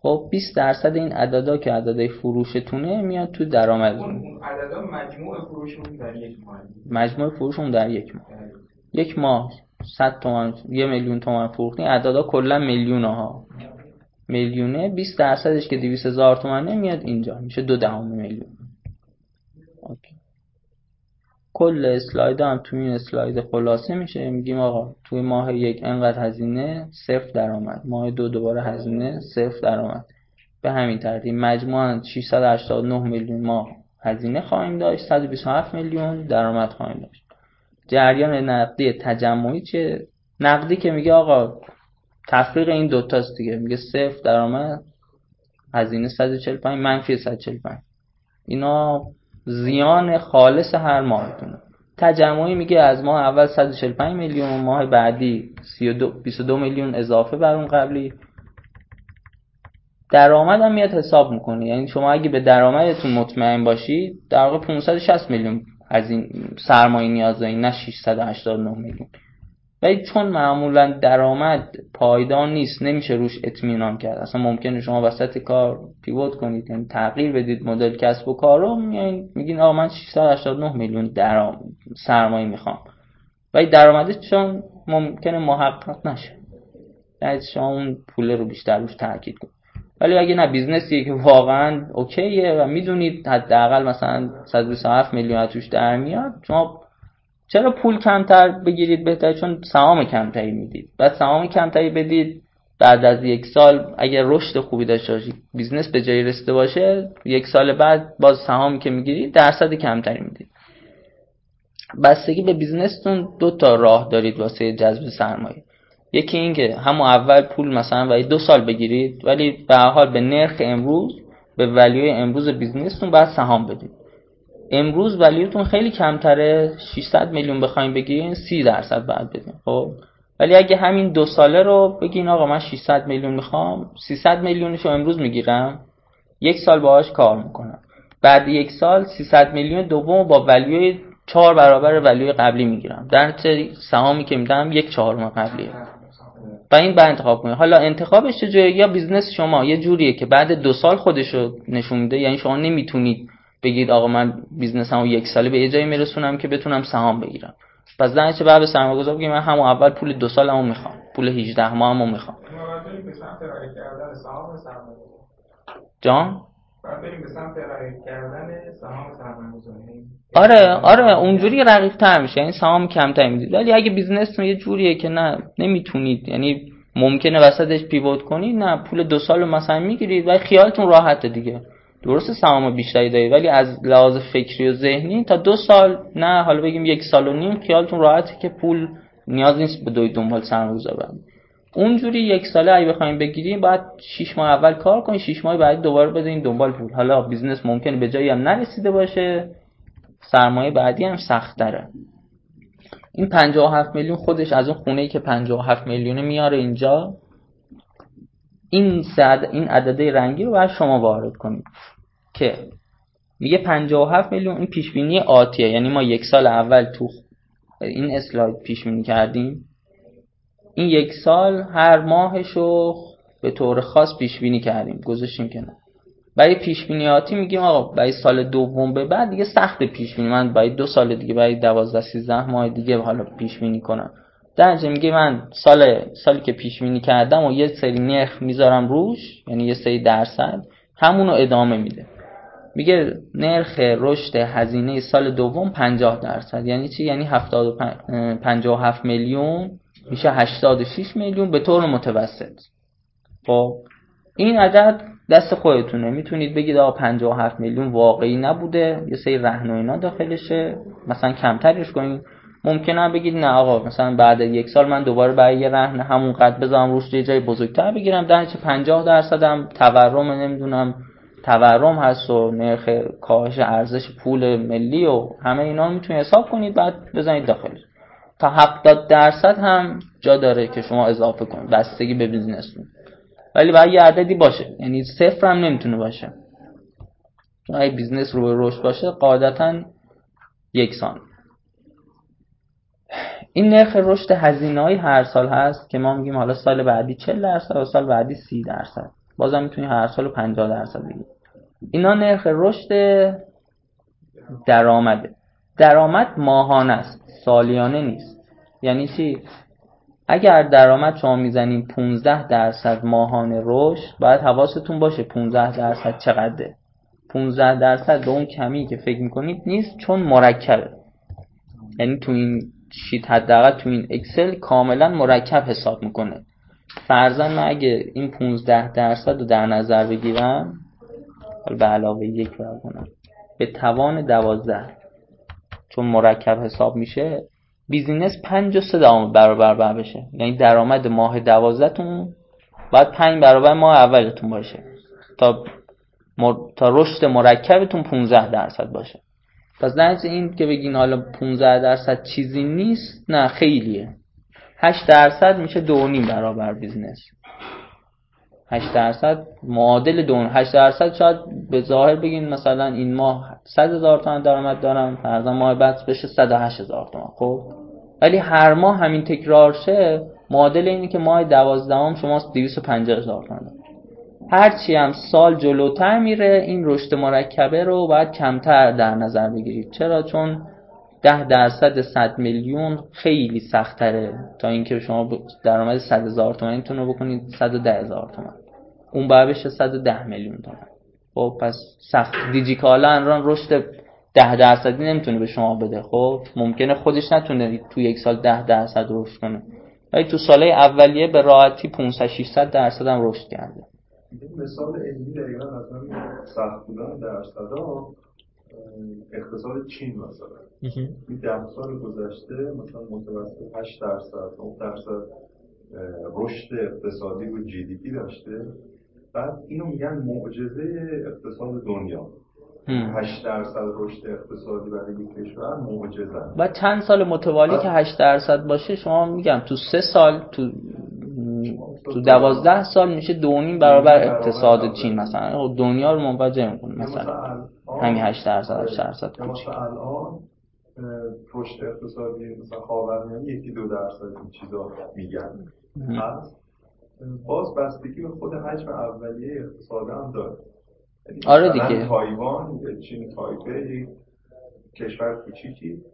خب 20 درصد این عددا که عددهای فروشتونه میاد تو درآمد. اون عددا مجموع فروشمون در یک ماه. مجموع فروشمون در یک ماه. یک ماه 100 تومن یه میلیون تومن فروختین عددا کلا میلیون ها میلیونه 20 درصدش که 200 هزار تومنه میاد اینجا. میشه دو دهم میلیون. اوکی. کل اسلاید هم توی این اسلاید خلاصه میشه. میگیم آقا توی ماه یک انقدر هزینه صفر درآمد. ماه دو دوباره هزینه صفر درآمد. به همین ترتیب مجموعا 689 میلیون ماه هزینه خواهیم داشت. 127 میلیون درآمد خواهیم داشت. جریان نقدی تجمعی چه؟ نقدی که میگه آقا تفریق این دوتاست دیگه. میگه صفر درآمد هزینه 145 منفی 145 اینا زیان خالص هر ماهتونه. تجمعی میگه از ماه اول 145 میلیون ماه بعدی 32 22 میلیون اضافه بر اون قبلی. درآمد هم میاد حساب می‌کنه. یعنی شما اگه به درآمدتون مطمئن باشید در واقع 560 میلیون از این سرمایه نیاز دارین نه 689 میلیون. ولی چون معمولا درآمد پایدار نیست نمیشه روش اطمینان کرد. اصلا ممکنه شما وسط کار پیوت کنید یعنی تغییر بدید مدل کسب و کار رو میگین آقا من 689 میلیون درآمد سرمایه می‌خوام. ولی درآمدش چون ممکنه محقق نشه. یعنی شما اون پول رو بیشتر روش تاکید کنید. ولی اگه نه business یه که واقعا okay ه و می‌دونید حداقل مثلا 127 میلیون توش در میاد شما چرا پول کمتر بگیرید بهتر؟ چون سهام کمتری می‌دید. بعد سهام کمتری بدید بعد از یک سال اگر رشد خوبی داشته باشید business به جایی رسیده باشه یک سال بعد باز سهامی که می‌گیرید درصد کمتری می‌دید. بستگی به business تون دو تا راه دارید واسه جذب سرمایه. یکی اینکه همون اول پول مثلا اولی دو سال بگیرید ولی به هر حال به نرخ امروز به value ی امروز business تون بعد سهام بدید. امروز value تون خیلی کمتره 600 میلیون بخوایم بگیرین 30 درصد بعد بدین خب؟ ولی اگه همین دو ساله رو بگین آقا من 600 میلیون می‌خوام 300 میلیونشو امروز می‌گیرم یک سال باهاش کار می‌کنم. بعد یک سال 300 میلیون دوم با ولیوی چهار برابر ولیوی قبلی می‌گیرم. در سهامی که میدم یک چهارم قبلیه. و این به انتخاب کنید حالا انتخابش چجوریه؟ یا business شما؟ یه جوریه که بعد دو سال خودش رو نشون میده یعنی شما نمی‌تونید بگید آقا من business مو یک ساله به یه جایی میرسونم که بتونم سهام بگیرم. پس در چه بعد به سرمایه‌گذار بگیم من همون اول پول دو سالمو می‌خوام پول 18 ماهمو می‌خوام. جان؟ آره آره اونجوری رقیق تر میشه. یعنی سهام کمتر می‌دید. ولی اگه business یه جوریه که نه نمی‌تونید. یعنی ممکنه وسطش pivot کنید نه پول دو سال مثلا می‌گیرید و خیالتون راحته دیگه. درست سهام بیشتری دارید ولی از لحاظ فکری و ذهنی تا دو سال نه حالا بگیم یک سال و نیم خیالتون راحته که پول نیاز نیست بدوید دنبال سرمایه‌گذار برید اونجوری یک ساله اگه بخوایم بگیریم باید 6 ماه اول کار کنیم 6 ماه بعد دوباره بدین دنبال پول. حالا بیزنس ممکنه به جایی هم نرسیده باشه سرمایه بعدی هم سخت داره این 57 میلیون خودش از اون خونه ای که 57 میلیونه میاره اینجا این سعد این عدده رنگی رو باید شما وارد کنید. که میگه 57 میلیون این پیش بینی آتیه. یعنی ما یک سال اول تو این اسلاید پیش بینی کردیم. این یک سال هر ماهش رو به طور خاص پیش بینی کردیم. گذاشتیم نه برای پیش بینیاتی میگیم آقا برای سال دوم به بعد دیگه سخت پیش بینی من برای دو سال دیگه برای 12 13 ماه دیگه حالا پیش بینی کنم. در میگه من سال سالی که پیش بینی کردم و یه سری نرخ می‌ذارم روش یعنی یه سری درصد همون رو ادامه میده. میگه نرخ رشد هزینه سال دوم 50 درصد. یعنی چی؟ یعنی 57 میلیون میشه 86 میلیون به طور متوسط. خب این عدد دست خودتونه. می‌تونید بگید آقا 57 میلیون واقعی نبوده یه سری رهن و اینا داخلشه مثلا کمترش کنید. ممکنه بگید نه آقا مثلا بعد یک سال من دوباره برای یه رهن همون قد بذارم روش جای بزرگتر بگیرم. در 50 درصد هم تورم نمی‌دونم. تورم هست و نرخ کاهش ارزش پول ملی و همه اینا رو می‌تونید حساب کنید بعد بزنید داخل تا 70 درصد هم جا داره که شما اضافه کنید. بستگی به business تون ولی باید یه عددی باشه. یعنی صفر هم نمی‌تونه باشه. چون اگه business رو به رشد باشه قاعدتا یکسان این نرخ رشد هزینه هر سال هست که ما میگیم حالا سال بعدی 40 درصد و سال بعدی 30 درصد. بازم می‌تونی هر سال 50 درصد بگیر اینا نرخ رشد درآمده درآمد ماهانه است سالیانه نیست. یعنی چی؟ اگر درآمد شما می‌زنین 15 درصد ماهانه رشد باید حواستون باشه 15 درصد چقدره. 15 درصد به اون کمی که فکر می‌کنید نیست چون مرکبه. یعنی تو این شیت حداقل تو این اکسل کاملا مرکب حساب می‌کنه. فرزن من اگه این 15 درصد رو در نظر بگیرم به علاوه یک کنم به توان 12 چون مرکب حساب میشه business 5 و 3 برابر بشه. یعنی درآمد ماه 12 تون باید 5 برابر ماه اولتون باشه. تا تا رشد مرکبتون 15 درصد باشه. پس در این که بگین حالا 15 درصد چیزی نیست نه خیلیه. 8 درصد میشه دو نیم برابر business 8 درصد. معادل دون 8 درصد شاید به ظاهر بگین مثلا این ماه 100 هزار تومان درآمد دارم فرضاً ماه بعد بشه 108 هزار تومان خب؟ ولی هر ماه همین تکرار شه معادل اینه که ماه 12 هم شما 250 هزار تومان. هرچی هم سال جلوتر میره این رشد مرکبه رو باید کمتر در نظر بگیرید. چرا؟ چون ده درصد 100 میلیون خیلی سختره تا اینکه شما درآمد 100 هزار تومانتون رو بکنید 110 هزار تومان اون باید بشه 110 میلیون تومان خب پس سخت. دیجیکالا الان رشد 10 درصدی نمی‌تونه به شما بده. خب ممکنه خودش نتونه تو یک سال 10 درصد رشد کنه. ولی تو ساله اولیه به راحتی 500 600 درصد هم رشد کرده. مثال علمی دقیقا از سخت بودن درصدا اقتصاد چین مثلا. این ده سال گذشته مثلا متوسط 8 درصد 9 درصد رشد اقتصادی و جی دی پی داشته. بعد اینو میگن معجزه اقتصاد دنیا. 8 درصد رشد اقتصادی برای یک کشور معجزه. و چند سال متوالی که 8 درصد باشه شما میگم تو سه سال تو تو دوازده سال میشه دونیم برابر اقتصاد چین مثلا. خب دنیا رو منفجر می‌کنه مثلا همین 8 درصد 8 درصد الان رشد اقتصادی مثلا خاورمیانه یکی دو درصد این چیزا میگن. پس باز بستگی به خود حجم اولیه اقتصاد هم داره. یعنی آره دیگه. تایوان چین تایپه کشور کوچیکی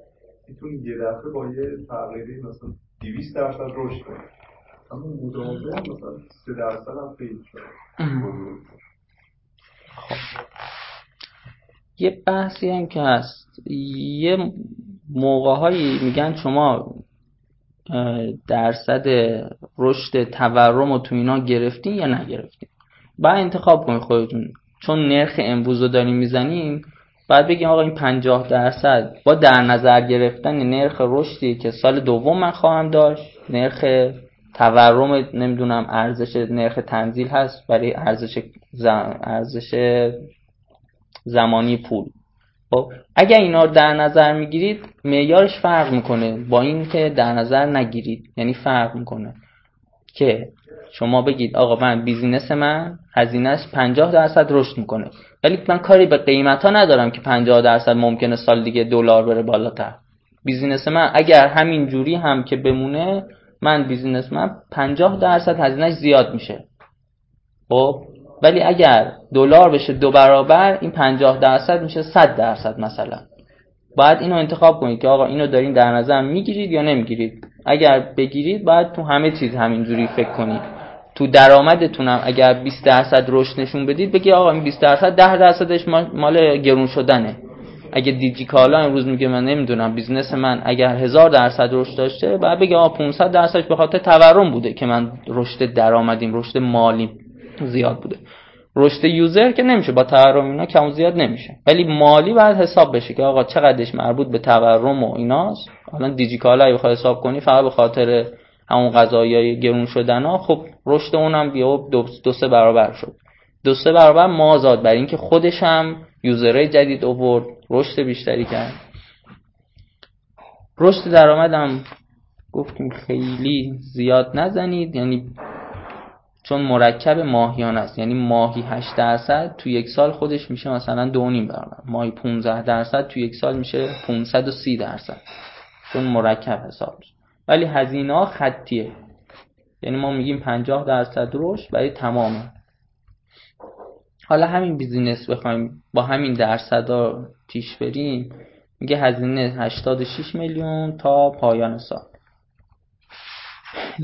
می‌تونه یه دفعه با یه تغییری مثلا 200 درصد رشد کنه. اما مداوم مثلا 3 درصد هم خیلی شد خب. یه بحثی هم که هست. یه موقع هایی میگن شما درصد رشد تورم رو تو اینا گرفتین یا نگرفتین؟ بعد انتخاب کنید خودتون. چون نرخ امروز رو داریم می‌زنیم بعد بگیم آقا این 50 درصد با در نظر گرفتن نرخ رشدی که سال دوم من خواهم داشت نرخ تورم نمی‌دونم ارزش نرخ تنزیل هست برای ارزش ارزش زمانی پول. خب اگر اینا رو در نظر می‌گیرید معیارش فرق می‌کنه با این که در نظر نگیرید. یعنی فرق می‌کنه که شما بگید آقا من business من هزینهش 50 درصد رشد می‌کنه. ولی من کاری به قیمت ها ندارم که 50 درصد ممکنه سال دیگه دلار بره بالاتر. business من اگر همین جوری هم که بمونه من business من 50 درصد هزینهش زیاد میشه. خب ولی اگر دلار بشه دو برابر این 50 درصد میشه 100 درصد مثلا. باید اینو انتخاب کنید که آقا اینو دارین در نظر می‌گیرید یا نمی‌گیرید. اگر بگیرید باید تو همه چیز همینجوری فکر کنید. تو درآمدتونم اگر 20 درصد رشد نشون بدید بگی آقا این 20 درصد 10 درصدش مال گرون شدنه. اگه دیجیکالا امروز میگه من نمی‌دونم business من اگر هزار درصد رشد داشته بعد بگه آ 500 درصدش به خاطر تورم بوده که من رشد درآمدیم رشد مالی زیاد بوده. رشد یوزر که نمیشه با تورم اینا کم زیاد نمیشه. ولی مالی باید حساب بشه که آقا چقدرش مربوط به تورم و ایناست. حالا دیجیکالا اگه بخوای حساب کنی فقط به خاطر همون قضایی گرون شدن ها خب رشد اونم بیا دو, دو سه برابر شد. دو سه برابر مازاد برای اینکه خودش هم یوزرهای جدید اوورد رشد بیشتری کرد. رشد درآمدم گفتیم خیلی زیاد نزنید یعنی چون مرکب ماهیان است. یعنی ماهی 8 درصد تو یک سال خودش میشه مثلا دو نیم برابر ماهی 15 درصد تو یک سال میشه 530 درصد. چون مرکب حساب ولی هزینه ها خطیه. یعنی ما میگیم 50 درصد رشد برای تمام. حالا همین بیزینس بخوایم با همین درصدا پیش بریم. میگه هزینه 86 میلیون تا پایان سال.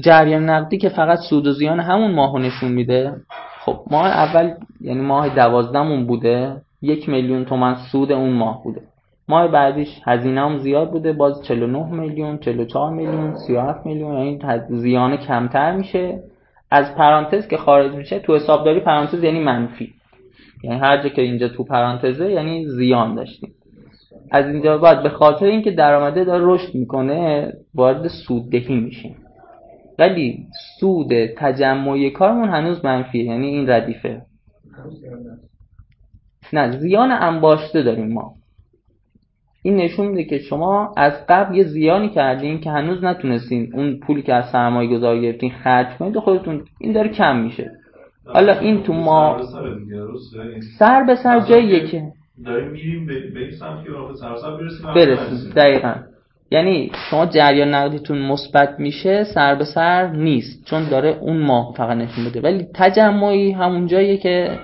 جریان نقدی که فقط سود و زیان همون ماهو نشون میده. خب ماه اول یعنی ماه دوازدهمون بوده یک میلیون تومن سود اون ماه بوده. ماه بعدیش هزینه هم زیاد بوده باز 49 میلیون 44 میلیون 37 میلیون یعنی زیان کمتر میشه. از پرانتز که خارج میشه تو حسابداری پرانتز یعنی منفی. یعنی هر جا که اینجا تو پرانتزه یعنی زیان داشتیم. از اینجا بعد به خاطر اینکه درآمده داره رشد می‌کنه وارد سوددهی میشیم. ولی سود تجمعی کارمون هنوز منفیه یعنی این ردیفه. نه زیان انباشته داریم ما. این نشون میده که شما از قبل یه زیانی کردین که هنوز نتونستین اون پولی که از سرمایه گذاری گرفتین خرج کنید و خودتون این داره کم میشه. حالا این تو ما سر به سر جاییه که داریم میریم به این سمت که برسیم برسیم. دقیقا. یعنی شما جریان نقدیتون مثبت میشه سر به سر نیست چون داره اون ماه فقط نشون بده ولی تجمعی همون جاییه که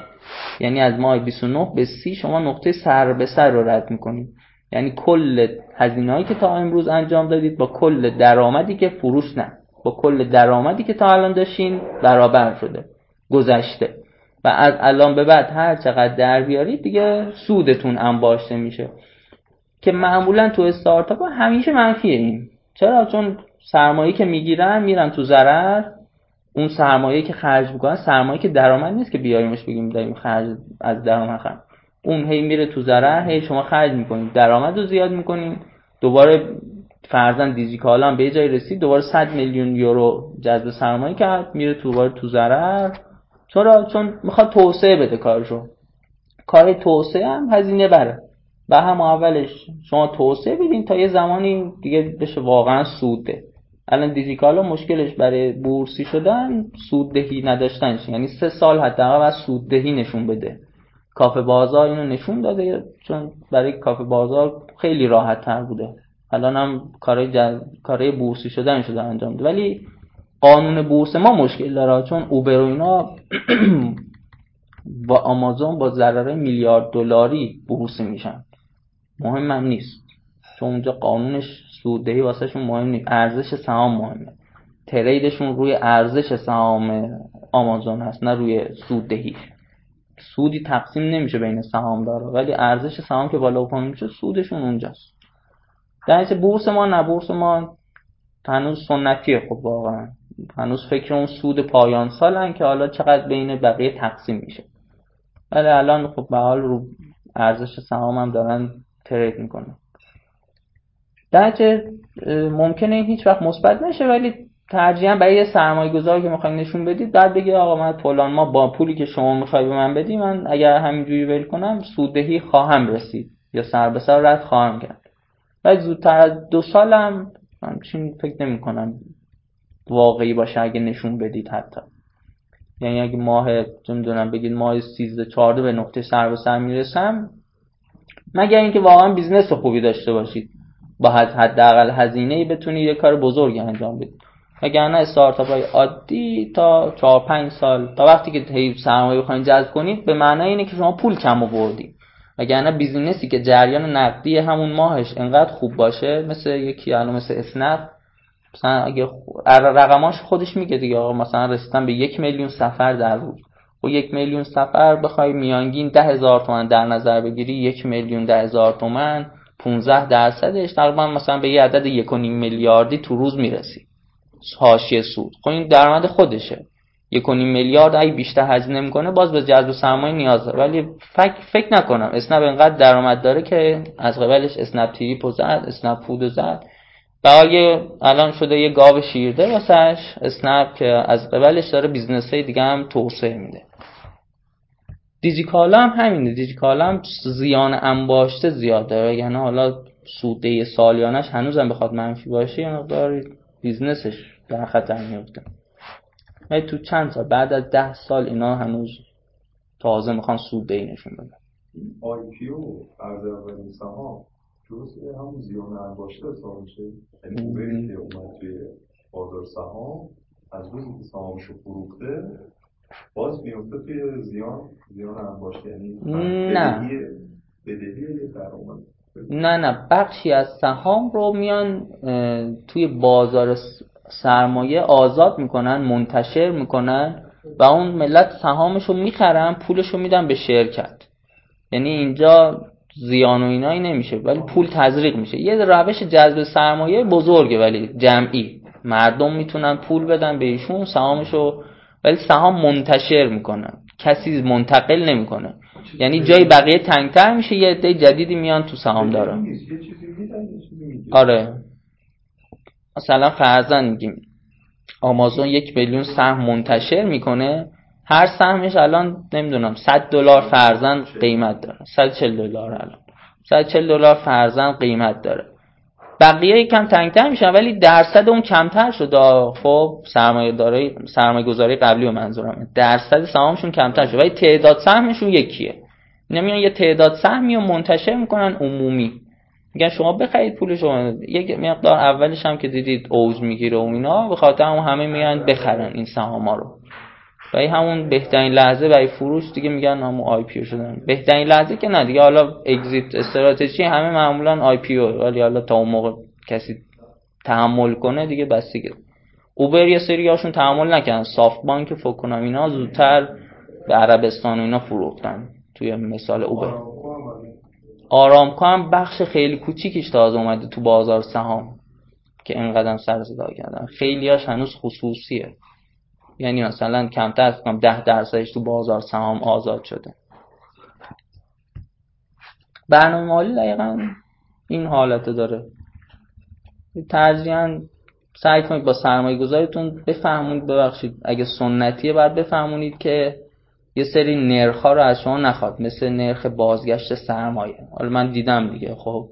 یعنی از ماه 29 به 30 شما نقطه سر به سر رو رد می‌کنید. یعنی کل هزینه‌ای که تا امروز انجام دادید با کل درآمدی که فروش نه. با کل درآمدی که تا الان داشتین برابر شده گذشته. و از الان به بعد هر چقدر در بیارید دیگه سودتون انباشته میشه. که معمولا تو استارتاپ همیشه منفیه این چرا؟ چون سرمایه که می‌گیرن میرن تو ضرر. اون سرمایه که خرج می‌کنن سرمایه که درآمد نیست که بیاریمش بگیم داریم خرج از درآمد خرج. اون هی میره تو ضرر هی شما خرج می‌کنید. درآمد رو زیاد می‌کنید. دوباره فرزن دیجیکالا هم به جای رسید دوباره 100 میلیون یورو جذب سرمایه کرد میره تو دوباره تو ضرر. چرا؟ چون می‌خواد توسعه بده کارشو. کار توسعه هم هزینه بره. و هم اولش شما توسعه بدین تا یه زمانی دیگه بشه واقعا سوده الان دیجیکالا مشکلش برای بورسی شدن سوددهی نداشتنش یعنی سه سال حداقل از سوددهی نشون بده. کافه بازار اینو نشون داده چون برای کافه بازار خیلی راحت تر بوده. الان هم کارهای, جز... کارهای بورسی شدن شده انجام ده ولی قانون بورس ما مشکل داره چون اوبر و اینا با آمازون با ضرر میلیارد دلاری بورسی میشن. مهم هم نیست. چون اونجا قانونش سوددهی واسهشون مهم نیست. ارزش سهام مهمه. تریدشون روی ارزش سهام آمازون هست نه روی سوددهی سودی تقسیم نمیشه بین سهام داره ولی ارزش سهام که بالا پایین میشه سودشون اونجاست. در بورس ما نه. بورس ما هنوز سنتیه خب واقعا. هنوز فکر اون سود پایان سالن که حالا چقدر بین بقیه تقسیم میشه. ولی الان خب به حال رو ارزش سهام هم دارن ترید می‌کنه. درچه ممکنه هیچ وقت مثبت نشه ولی ترجیحاً برای یه سرمایه گذار که می‌خواین نشون بدید بعد بگی آقا من فلان ما با پولی که شما می‌خوای به من بدی من اگر همینجوری ول کنم سوددهی خواهم رسید یا سر به سر رد خواهم کرد. ولی زودتر از دو سالم همچین فکر نمی کنم واقعی باشه اگه نشون بدید حتی. یعنی اگه ماه نمی‌دونم بگید ماه 13 14 به نقطه سر به سر می‌رسم مگر اینکه واقعا business خوبی داشته باشید. با حداقل هزینه ای بتونید یه کار بزرگی انجام بدید. وگرنه استارتاپ های عادی تا 4 5 سال تا وقتی که هی سرمایه بخواید جذب کنید به معنای اینه که شما پول کم آوردید. وگرنه بیزینسی که جریان نقدی همون ماهش انقدر خوب باشه مثل یکی الان مثل اسنپ مثلا اگه رقماش خودش میگه دیگه آقا مثلا رسیدن به یک میلیون سفر در روز. و یک میلیون سفر بخوای میانگین ده هزار تومن در نظر بگیری یک میلیون ده هزار تومن 15 درصدش تقریبا مثلا به یه عدد یک میلیاردی تو روز می‌رسی. حاشیه سود. خب این درآمد خودشه. یک میلیارد اگه بیشتر هزینه می‌کنه باز به جذب سرمایه نیاز داره. ولی فکر, فکر نکنم. اسنپ انقدر درآمد داره که از قبلش اسنپ تریپ زد اسنپ فود زد. بقیه الان شده یه گاو شیرده واسش. اسنپ که از قبلش داره business های دیگه هم توسعه میده. دیجیکالا هم همینه. دیجیکالا هم زیان انباشته زیاده یعنی حالا سوده سالیانش هنوزم بخواد منفی باشه یه مقدار business ش در خطر میفته ولی تو چند سال؟ بعد از ده سال اینا هنوز تازه می‌خوان سود نشون بدن. آی پی او اولین سهام جزء همون زیان انباشته حساب میشه. یعنی که اومد توی بازار سهام از روزی که سهامشو فروخته باز میفته توی زیان زیان انباشته یعنی نه. بدهی درآمد نه نه. بخشی از سهام رو میان توی بازار سرمایه آزاد می‌کنن منتشر می‌کنن و اون ملت سهامش رو می‌خرن پولش رو میدن به شرکت یعنی اینجا زیان و اینایی نمیشه ولی پول تزریق میشه. یه روش جذب سرمایه بزرگه ولی جمعی. مردم می‌تونن پول بدن به ایشون سهامشو ولی سهام منتشر می‌کنن کسی منتقل نمی‌کنه. یعنی جای بقیه تنگتر میشه یه عده جدیدی میان تو سهام دارن. آره. مثلا فرزن میگیم آمازون یک میلیون سهم منتشر می‌کنه. هر سهمش الان نمی‌دونم 100 دلار فرزن قیمت داره. 140 دلار الان. 140 دلار فرزن قیمت داره. بقیه یکم تنگتر میشن ولی درصد اون کمتر شده. خب سرمایه داره سرمایه گذاری قبلی و منظورم. درصد سهامشون کمتر شده. ولی تعداد سهمشون یکیه. نمیان یه تعداد سهمی رو منتشر می‌کنن عمومی. میگن شما بخرید پول شما. یک مقدار اولش هم که دیدید اوج می‌گیره و اینا به خاطر هم همه میان بخرن این سهاما رو. و همون بهترین لحظه برای فروش دیگه میگن همون IPO شدن. بهترین لحظه که نه دیگه. حالا exit strategy همه معمولا IPO ولی حالا تا اون موقع کسی تحمل کنه دیگه بس دیگه اوبر یه سری هاشون تحمل نکردن. سافت بانک فکر کنم اینا زودتر به عربستان و اینا فروختن. توی مثال اوبر. آرامکو هم بخش خیلی کوچیکش تازه اومده تو بازار سهام که اینقدر سر صدا کردن. خیلیاش هنوز خصوصیه. یعنی مثلا کمتر از کنم ده درصدش تو بازار سهام آزاد شده. برنامه مالی دقیقا این حالت داره. ترجیحاً سعی کنید با سرمایه گذاریتون بفهمونید ببخشید اگه سنتیه باید بفهمونید که یه سری نرخ ها رو از شما نخواد مثل نرخ بازگشت سرمایه. حالا من دیدم دیگه خب.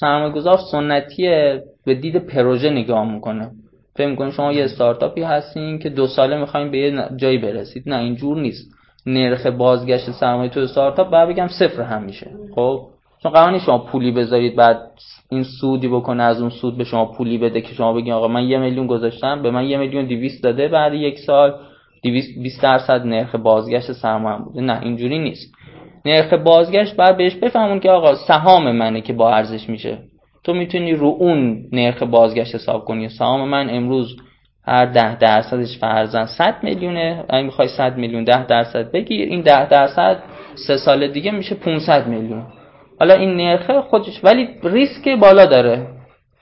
سرمایه گذار سنتیه به دید پروژه نگاه می‌کنه. فکر می‌کنید شما یه استارتاپی هستین که دو ساله می‌خواین به یه جایی برسید. نه اینجور نیست. نرخ بازگشت سرمایه تو استارتاپ بعد بگم صفر هم میشه. خب؟ چون قرار شما پولی بذارید بعد این سودی بکنه از اون سود به شما پولی بده که شما بگین آقا من یه میلیون گذاشتم به من یه میلیون دیویست داده بعد یک سال 20 درصد نرخ بازگشت سرمایه بوده. نه اینجوری نیست. نرخ بازگشت بعد بهش بفهمون که آقا سهام منه که با ارزش میشه. تو می‌تونی رو اون نرخ بازگشت حساب کنی. سهام من امروز هر ده درصدش فرزن 100 میلیونه. اگه می‌خوای 100 میلیون ده درصد بگیر. این ده درصد سه سال دیگه میشه 500 میلیون. حالا این نرخ خودش ولی ریسک بالا داره.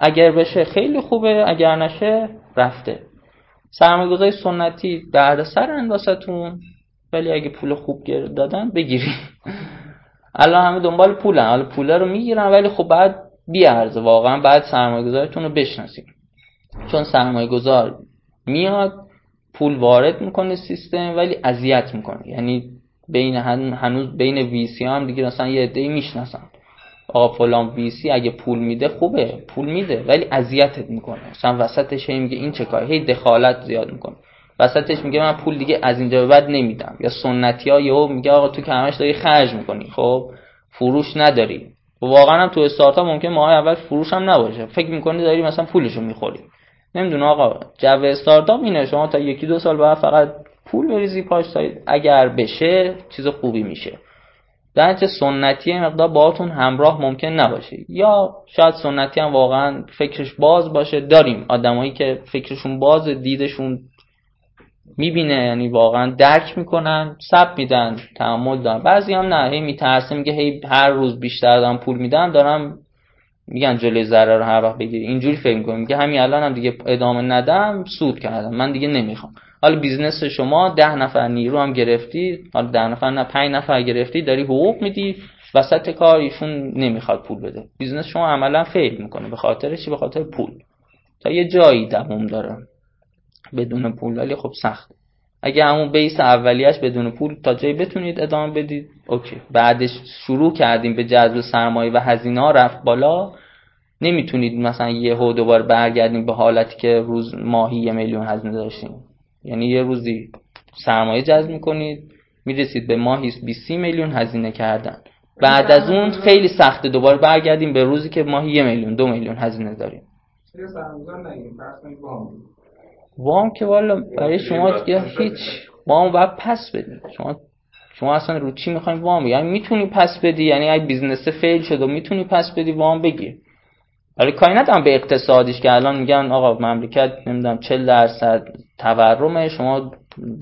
اگر بشه خیلی خوبه اگر نشه رفته. سرمایه‌گذاری سنتی سر انداستون ولی اگه پول خوب دادن بگیری الان همه دنبال پولن. حالا پولا رو می‌گیرن. ولی خب بعد بیارزه. واقعا بعد سرمایه‌گذارتون رو بشناسید چون سرمایه گذار میاد پول وارد می‌کنه سیستم ولی اذیت می‌کنه. یعنی بین هنوز بین ویسی هم دیگه مثلا یه عده‌ای می‌شناسن. آقا فلان ویسی اگه پول میده خوبه پول میده ولی اذیتت می‌کنه. مثلا وسطش میگه این چه کاری هی دخالت زیاد می‌کنه. وسطش میگه من پول دیگه از اینجا به بعد نمیدم. یا سنتی ها یهو میگه آقا تو که همش داری خرج می‌کنی. خب فروش نداری. واقعا هم تو استارتاپ ممکن ماه اول فروش هم نباشه. فکر می‌کنی داری مثلا پولشو می‌خوری. نمی‌دونه آقا جو استارتاپ اینه شما تا یکی دو سال بعد فقط پول بریزی پاش تا اگر بشه چیز خوبی میشه. در سنتی مقدار باهاتون همراه ممکن نباشه. یا شاید سنتی هم واقعا فکرش باز باشه. داریم آدمایی که فکرشون باز دیدشون می‌بینه یعنی واقعا درک می‌کنن سب میدن تحمل دارن. بعضی هم نه هی میترسه میگه هی هر روز بیشتر دارم پول میدم دارم میگن جلوی ضرر رو هر وقت بگیری. اینجوری فکر می‌کنی میگه همین الان هم دیگه ادامه ندم سود کردم. من دیگه نمی‌خوام. حالا business شما ده نفر نیرو هم گرفتی حالا ده نفر نه پنج نفر گرفتی داری حقوق میدی وسط کار ایشون نمی‌خواد پول بده. business شما عملا fail می‌کنه به خاطر چی؟ به خاطر پول. تا یه جایی دوام داره. بدون پول ولی خب سخت. اگه همون بیس اولیش بدون پول تا جایی بتونید ادامه بدید اوکی. بعدش شروع کردیم به جذب سرمایه و هزینه ها رفت بالا. نمی‌تونید مثلا یه هو دوباره برگردیم به حالتی که روز ماهی یه میلیون هزینه داشتیم. یعنی یه روزی سرمایه جذب می‌کنید می‌رسید به ماهی 20 میلیون هزینه کردن. بعد از اون خیلی سخته دوباره برگردیم به روزی که ماهی یه میلیون دو میلیون هزینه داریم. وام که والا برای شما دیگه هیچ وام باید پس بدید شما شما اصلا رو چی می‌خواین وام؟ یعنی می‌تونی پس بدی؟ یعنی اگه business fail شد و می‌تونی پس بدی وام بگیر ولی کاری ندارم به اقتصادیش که الان میگن آقا مملکت نمی‌دونم 40 درصد تورمه شما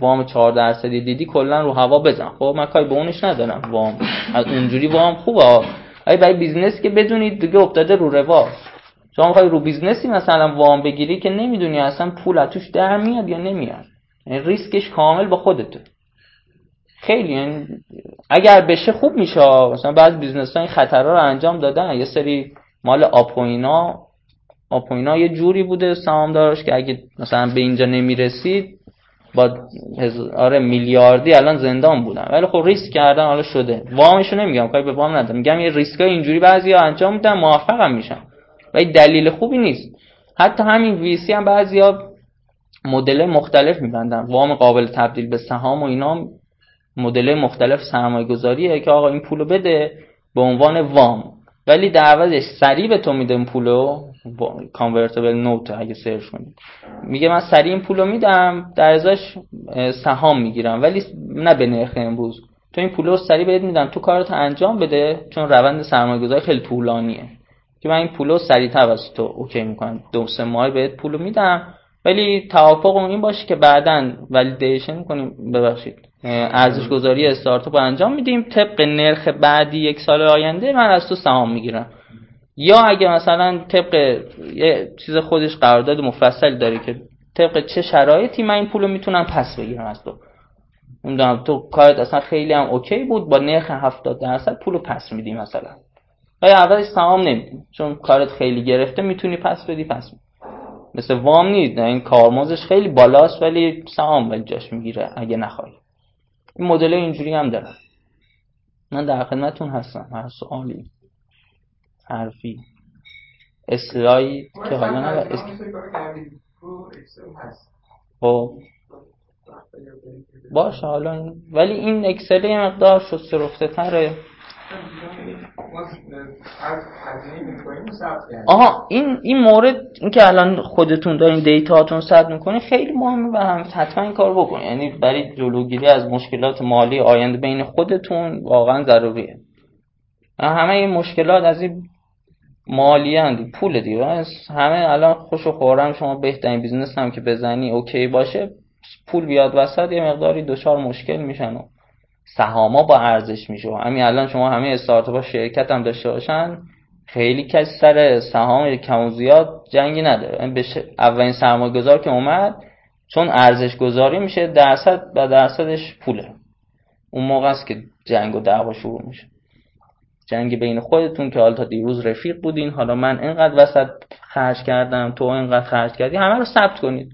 وام 4 درصدی دیدی کلا رو هوا بزن. خب من کاری به اونش ندارم وام. از اونجوری وام خوبه. ولی برای business که بدونید دیگه افتاده رو رواج. شما می‌خوای رو business ی مثلا وام بگیری که نمی‌دونی اصلا پول از توش در میاد یا نمیاد. یعنی ریسکش کامل با خودته. خیلی یعنی اگر بشه خوب میشه. مثلا بعض business ها این خطرها رو انجام دادن. یه سری مال آپوینا آپوینا یه جوری بوده سهامدارش که اگه مثلا به اینجا نمی‌رسید با آره میلیاردی الان زندان بودن. ولی خب ریسک کردن حالا شده. وامشو نمیگم کاری به وام ندارم. میگم یه ریسکای اینجوری بعضیا انجام میدن موفق هم ولی دلیل خوبی نیست. حتی همین ویسی هم بعضیا مدل مختلف میبندن. وام قابل تبدیل به سهام و اینا مدل مختلف سرمایه گذاریه که آقا این پولو بده به عنوان وام. ولی در عوضش سریع به تو میدم پولو. کانورتبل نوت اگه سرچ کنید. میگه من سریع این پولو میدم در ازاش سهام می‌گیرم. ولی نه به نرخ امروز. تو این پولو سریع بهت میدم تو کارتو انجام بده چون روند سرمایه گذاری خیلی طولانیه. که من این پولو سریعتر واسه تو OK می‌کنم دو سه ماه بهت پولو میدم. ولی توافق این باشه که بعدا ولیدیشن کنیم. ببخشید. ارزش گذاری استارتاپ انجام میدیم. طبق نرخ بعدی یک سال آینده من از تو سهام می‌گیرم. یا اگه مثلا طبق یه چیز خودش قرارداد مفصل داره که طبق چه شرایطی من این پولو می‌تونم پس بگیرم از تو. نمی‌دونم تو کارت اصلا خیلی هم OK بود. با نرخ 70 درصد پولو پس میدی مثلا. ولی اولش سهام نمیدیم چون کارت خیلی گرفته می‌تونی پس بدی پس بدی. مثل وام نیست. این کارمزدش خیلی بالاست ولی سهام ولی جاش می‌گیره اگه نخوای. این مدل اینجوری هم دارم. من در خدمتتون هستم. هر سوالی. حرفی. اصلاحی که حالا نه خب. باشه حالا ولی این اکسل یه مقدار شسته رفته تره آها این این مورد این که الان خودتون دارین data تون ثبت می‌کنین خیلی مهمه و هم حتما این کار بکنین یعنی برای جلوگیری از مشکلات مالی آینده بین خودتون واقعا ضروریه. همه این مشکلات از این مالی هند پول دیگه. همه الان خوش و خرم شما بهترین business هم که بزنی OK باشه پول بیاد وسط یه مقداری دچار مشکل میشن. سهاما با ارزش میشه. همین الان شما همه استارتاپ شرکت هم داشته باشن خیلی کسی سر سهام کم و زیاد جنگی نداره. یعنی اولین سرمایه گذار که اومد چون ارزش گذاری میشه درصد و درصدش پوله. اون موقع است که جنگ و دعوا شروع میشه. جنگ بین خودتون که حالا تا دیروز رفیق بودین حالا من اینقدر وسط خرج کردم تو اینقدر خرج کردی همه رو ثبت کنید.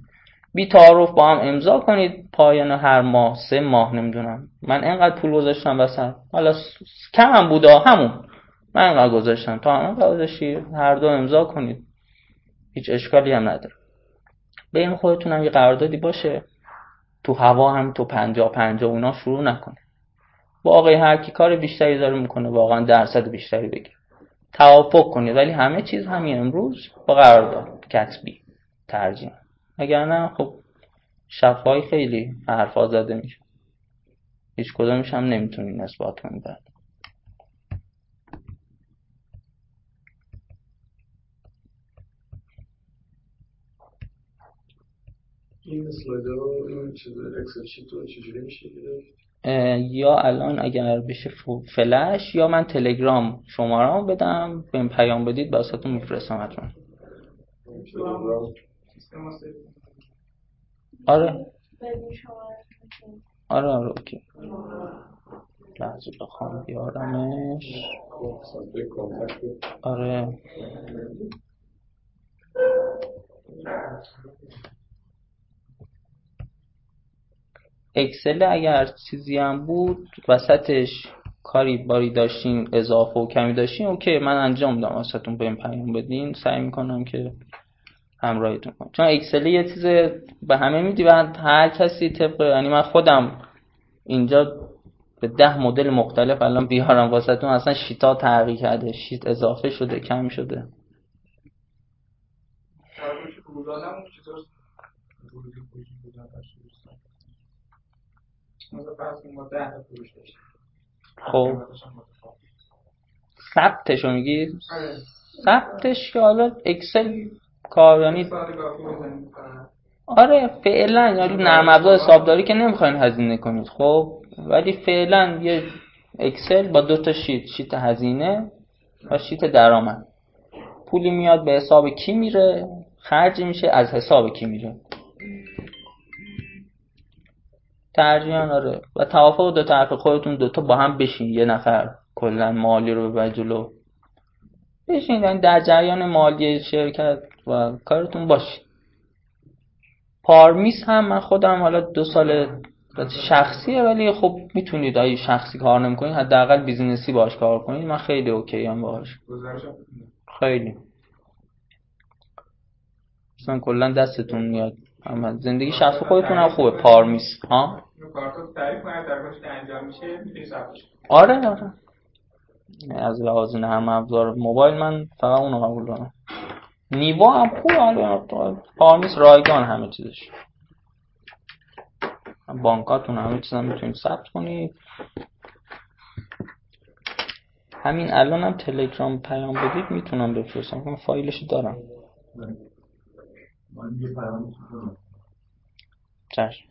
بی تعارف با هم امضا کنید پایان هر ماه سه ماه نمی‌دونم. من اینقدر پول گذاشتم وسط. حالا کم هم بوده همون. من اینقدر گذاشتم. تا هم گذاشتی هر دو امضا کنید. هیچ اشکالی هم نداره. بین خودتون هم یه قراردادی باشه. تو هوا هم تو پنجا پنجا اونا شروع نکنه. واقعی هر کی کار بیشتری داره می‌کنه واقعا درصد بیشتری بگیر توافق کنید. ولی همه چیز همین امروز با قرارداد. کتبی. ترجیح اگر نه خب شفای خیلی حرفا زده میشه. هیچ کدومش هم نمی‌تونی نسبات کنی بعد. این رو چیز اکسل چجوری میشه یا الان اگر بشه فلش یا من تلگرام شماره‌مو بدم بهم پیام بدید واسهتون میفرستم حتما. آره. آره آره OK. لحظه بخوام بیارمش. آره. Excel اگر چیزی هم بود وسطش کاری باری داشتین اضافه و کمی داشتین OK من انجام دام واسهتون بهم پیام بدین. سعی می‌کنم که همراهیتون کنم. چون اکسل یه چیز به همه میدی و هر کسی طبق یعنی من خودم اینجا به ده مدل مختلف الان بیارم. واسهتون اصلا شیتا تغییر کرده. شیت اضافه شده کم شده. خب. ثبتشو میگی؟ آره. ثبتش که حالا اکسل کار یعنی آره فعلا. یعنی نرم افزار حسابداری که نمی‌خواین هزینه کنید. خب ولی فعلا یه اکسل با دو تا شیت شیت هزینه و شیت درآمد. پولی میاد به حساب کی میره؟ خرج میشه از حساب کی میره. ترجیحاً آره. و توافق دو طرف خودتون دوتا با هم بشین. یه نفر کلا مالی رو به جلو. بشین. یعنی در جریان مالی شرکت و کارتون باشید پارمیس هم من خودم حالا دو سال شخصیه ولی خب می‌تونید اگه شخصی کار نمی‌کنید حداقل business ی باش کار کنید. من خیلی OK هم باش خیلی. مثلا کلا دستتون میاد. اما زندگی شخصی خودتون هم خوبه پارمیس ها؟ آره آره. از لحاظ نرم افزار موبایل من فقط اونو قبول دارم. نیوا هم خوب حالا پارمیس رایگان همه چیزش. بانکاتون همه چیز هم می‌تونید ثبت کنید. همین الان هم تلگرام پیام بدید می‌تونم بفرستم. من فایلش دارم. چشم.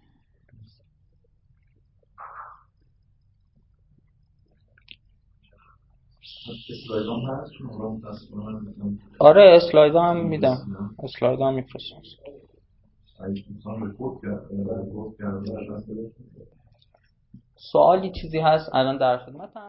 آره اسلاید هم میدم. اسلاید هم میفرستم سوالی چیزی هست؟ الان در خدمتم.